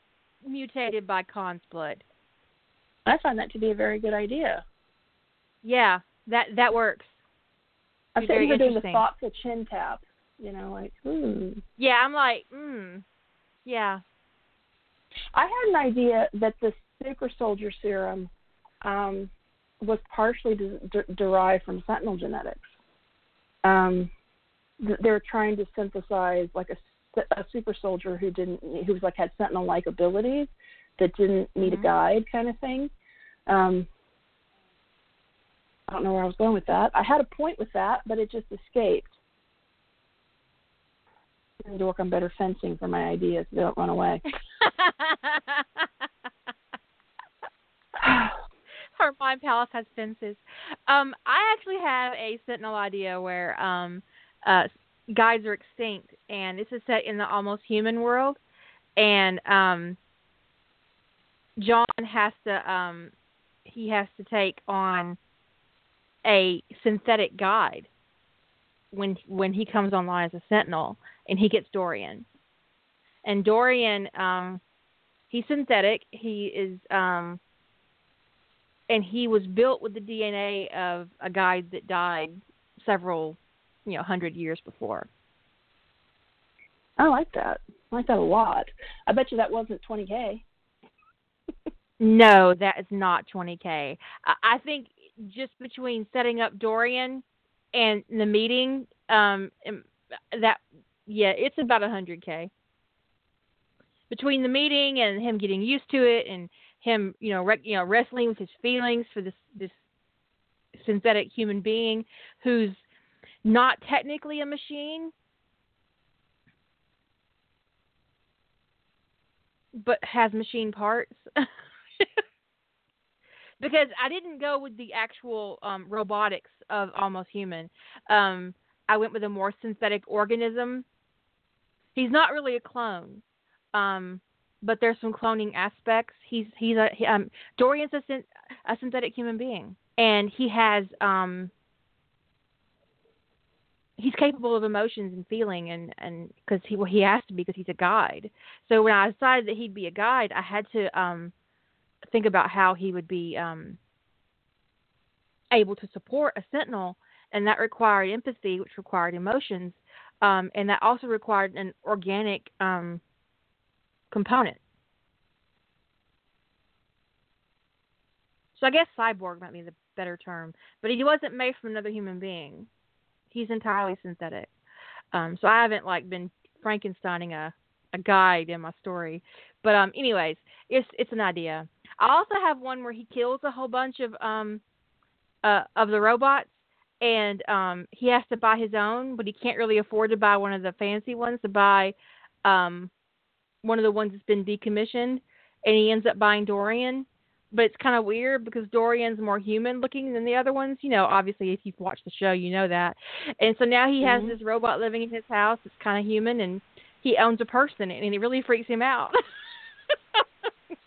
mutated by Khan's blood. I find that to be a very good idea. Yeah, that that works. Sitting very here doing the thoughtful chin tap. You know, like, hmm. Yeah, I'm like, mm, yeah. I had an idea that the super soldier serum um, was partially de- de- derived from sentinel genetics. Um, th- they're trying to synthesize like a, a super soldier who didn't, who was like had sentinel like abilities that didn't need Mhm. a guide kind of thing. Um, I don't know where I was going with that. I had a point with that, but it just escaped. I need to work on better fencing for my ideas so they don't run away. Her mind palace has fences. Um, I actually have a Sentinel idea where um, uh, guides are extinct, and this is set in the almost human world, and um, John has to um, he has to take on a synthetic guide when when he comes online as a Sentinel, and he gets Dorian, and Dorian um, he's synthetic. He is um and he was built with the DNA of a guide that died several, you know, hundred years before. I like that. I like that a lot. I bet you that wasn't 20k. no, that is not 20k. I think just between setting up Dorian and the meeting, um, that yeah, it's about 100k. Between the meeting and him getting used to it and him, you know, re- you know, wrestling with his feelings for this this synthetic human being who's not technically a machine, but has machine parts. because I didn't go with the actual um, robotics of almost human. Um, I went with a more synthetic organism. He's not really a clone, um, but there's some cloning aspects. He's he's a he, um, Dorian's a, a synthetic human being, and he has um, he's capable of emotions and feeling and and because he well, he has to be because he's a guide. So when i decided that he'd be a guide i had to um think about how he would be um able to support a sentinel and that required empathy which required emotions um and that also required an organic um component. So i guess cyborg might be the better term but he wasn't made from another human being he's entirely synthetic. Um, so I haven't like been Frankensteining a a guide in my story, but um, anyways, it's it's an idea. I also have one where he kills a whole bunch of um uh of the robots, and um he has to buy his own, but he can't really afford to buy one of the fancy ones to buy um one of the ones that's been decommissioned, and he ends up buying Dorian but it's kind of weird because Dorian's more human looking than the other ones. You know, obviously, if you've watched the show, you know that. And so now he has mm-hmm. this robot living in his house It's kind of human, and he owns a person, and it really freaks him out.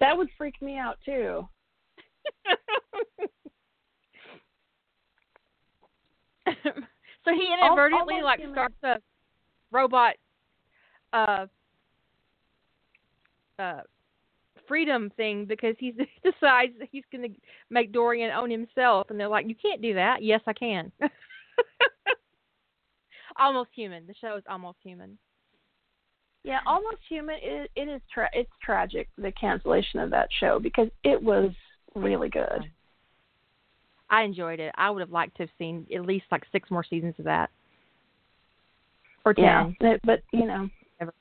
that would freak me out too. so he inadvertently Almost like starts a robot uh uh freedom thing because he decides that he's going to make Dorian own himself, and they're like, "You can't do that." Yes, I can. almost human. The show is almost human. Yeah, almost human. It, it is. Tra- it's tragic the cancellation of that show because it was really good. I enjoyed it. I would have liked to have seen at least like six more seasons of that, or ten. Yeah, but you know,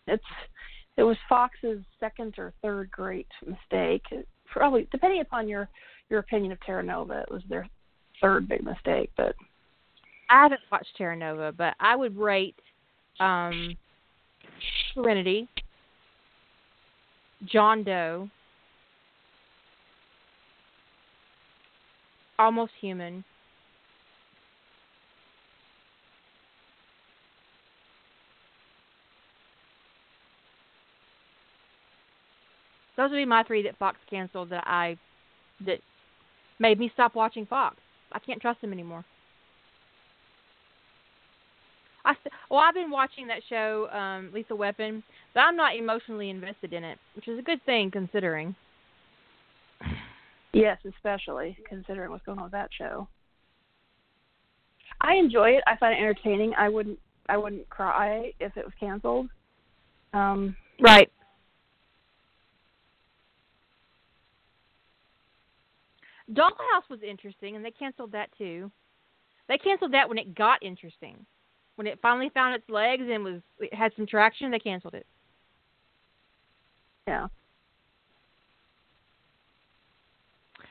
it's it was Fox's second or third great mistake. Probably depending upon your your opinion of Terra Nova, it was their third big mistake. But I haven't watched Terra Nova, but I would rate um, Serenity, John Doe, Almost Human, Those would be my three that Fox canceled that I that made me stop watching Fox. I can't trust them anymore. I well, I've been watching that show, um, Lethal Weapon, but I'm not emotionally invested in it, which is a good thing considering. Yes, especially considering what's going on with that show. I enjoy it. I find it entertaining. I wouldn't I wouldn't cry if it was canceled. Um, right. Dollhouse was interesting, and they canceled that too. They canceled that when it got interesting. When it finally found its legs and was it had some traction, they canceled it. Yeah.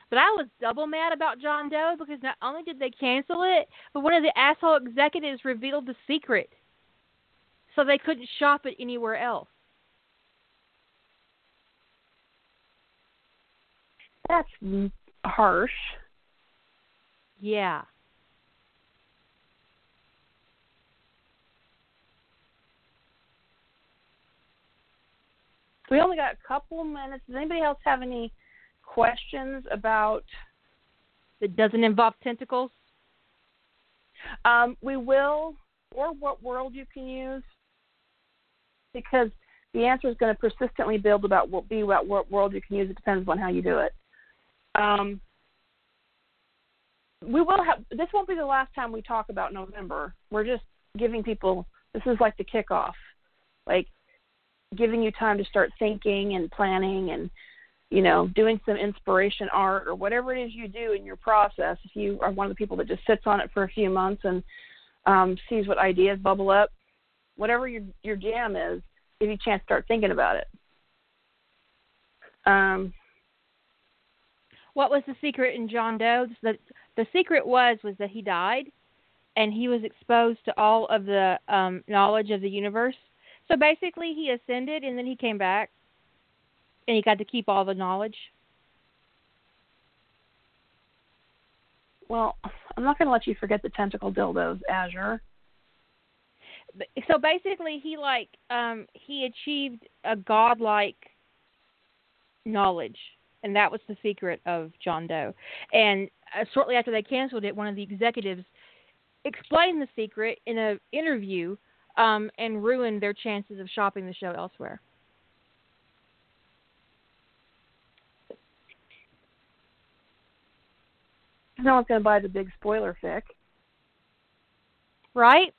But I was double mad about John Doe because not only did they cancel it, but one of the asshole executives revealed the secret. So they couldn't shop it anywhere else. That's harsh. Yeah. We only got a couple minutes. Does anybody else have any questions about? That doesn't involve tentacles. Um, we will, or what world you can use, because the answer is going to persistently build about what be about what world you can use. It depends on how you do it. Um, we will have this won't be the last time we talk about November. We're just giving people this is like the kickoff, like giving you time to start thinking and planning and you know doing some inspiration art or whatever it is you do in your process. If you are one of the people that just sits on it for a few months and um, sees what ideas bubble up, whatever your your jam is, give you a chance to start thinking about it. Um, what was the secret in John Doe? The the secret was was that he died, and he was exposed to all of the um, knowledge of the universe. So basically, he ascended, and then he came back, and he got to keep all the knowledge. Well, I'm not going to let you forget the tentacle dildos, Azure. So basically, he like um he achieved a godlike knowledge, and that was the secret of John Doe. And uh, shortly after they canceled it, one of the executives explained the secret in an interview um, and ruined their chances of shopping the show elsewhere. No one's going to buy the big spoiler fic. Right?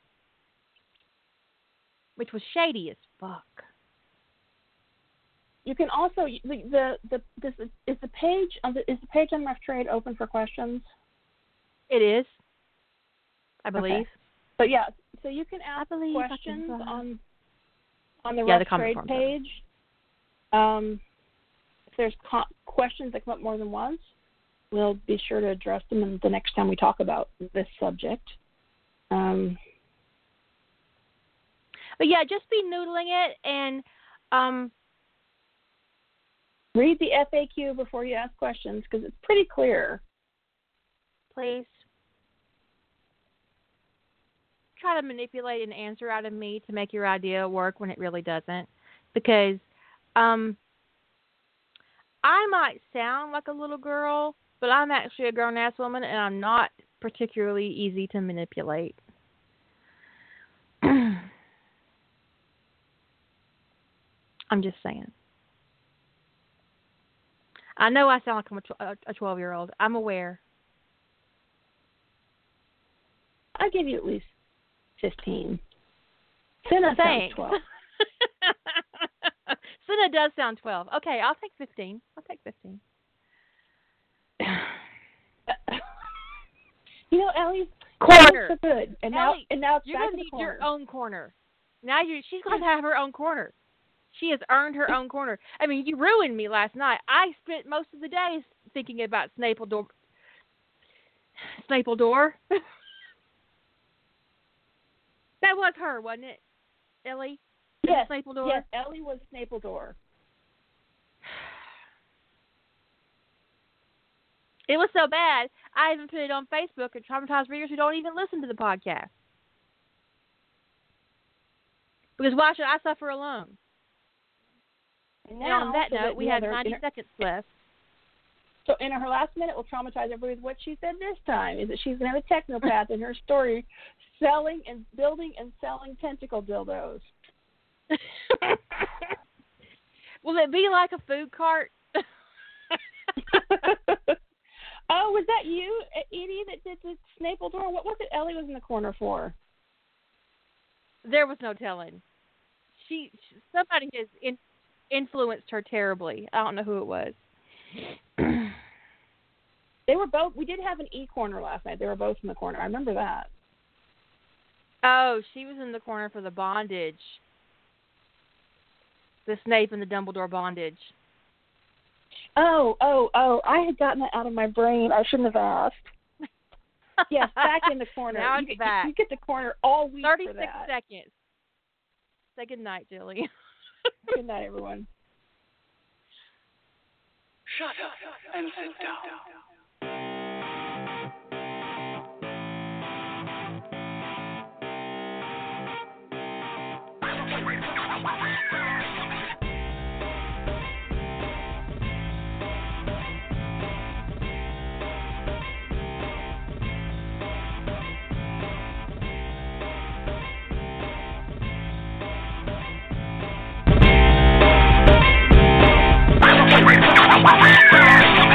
Which was shady as fuck. You can also the the, the this is the page on the is the page on Rough Trade open for questions. It is, I believe. Okay. But yeah, so you can ask questions on on the yeah, Rough the Trade page. Um, if there's co- questions that come up more than once, we'll be sure to address them the next time we talk about this subject. Um, but yeah, just be noodling it and um, read the FAQ before you ask questions because it's pretty clear. Please. Try to manipulate an answer out of me to make your idea work when it really doesn't. Because um, I might sound like a little girl, but I'm actually a grown ass woman and I'm not particularly easy to manipulate. I'm just saying. I know I sound like I'm a 12 year old. I'm aware. I'll give you at least 15. Cinna sounds 12. Cinna does sound 12. Okay, I'll take 15. I'll take 15. you know, Ellie's corner. So good. And Ellie, now, and now it's you're back gonna to need corner. your own corner. Now you, she's going to have her own corner. She has earned her own corner. I mean, you ruined me last night. I spent most of the day thinking about Snapledore. Snapledore. that was her, wasn't it, Ellie? Yes. Snapledore. Yes, Ellie was Snapledore. It was so bad, I even put it on Facebook and traumatized readers who don't even listen to the podcast. Because why should I suffer alone? And now, on that so note, we have 90 her, seconds left. So in her last minute, we'll traumatize everybody with what she said this time is that she's going to have a technopath in her story selling and building and selling tentacle dildos. Will it be like a food cart? oh, was that you, Edie, that did the Snapledore? What was it Ellie was in the corner for? There was no telling. She, somebody has in, influenced her terribly. I don't know who it was. they were both. We did have an e corner last night. They were both in the corner. I remember that. Oh, she was in the corner for the bondage. The Snape and the Dumbledore bondage. Oh, oh, oh! I had gotten that out of my brain. I shouldn't have asked. yes, back in the corner. now you it's get, back. You get the corner all week Thirty-six for that. seconds. Say good night, Jilly. good night, everyone. Shut up and sit down. Yeah.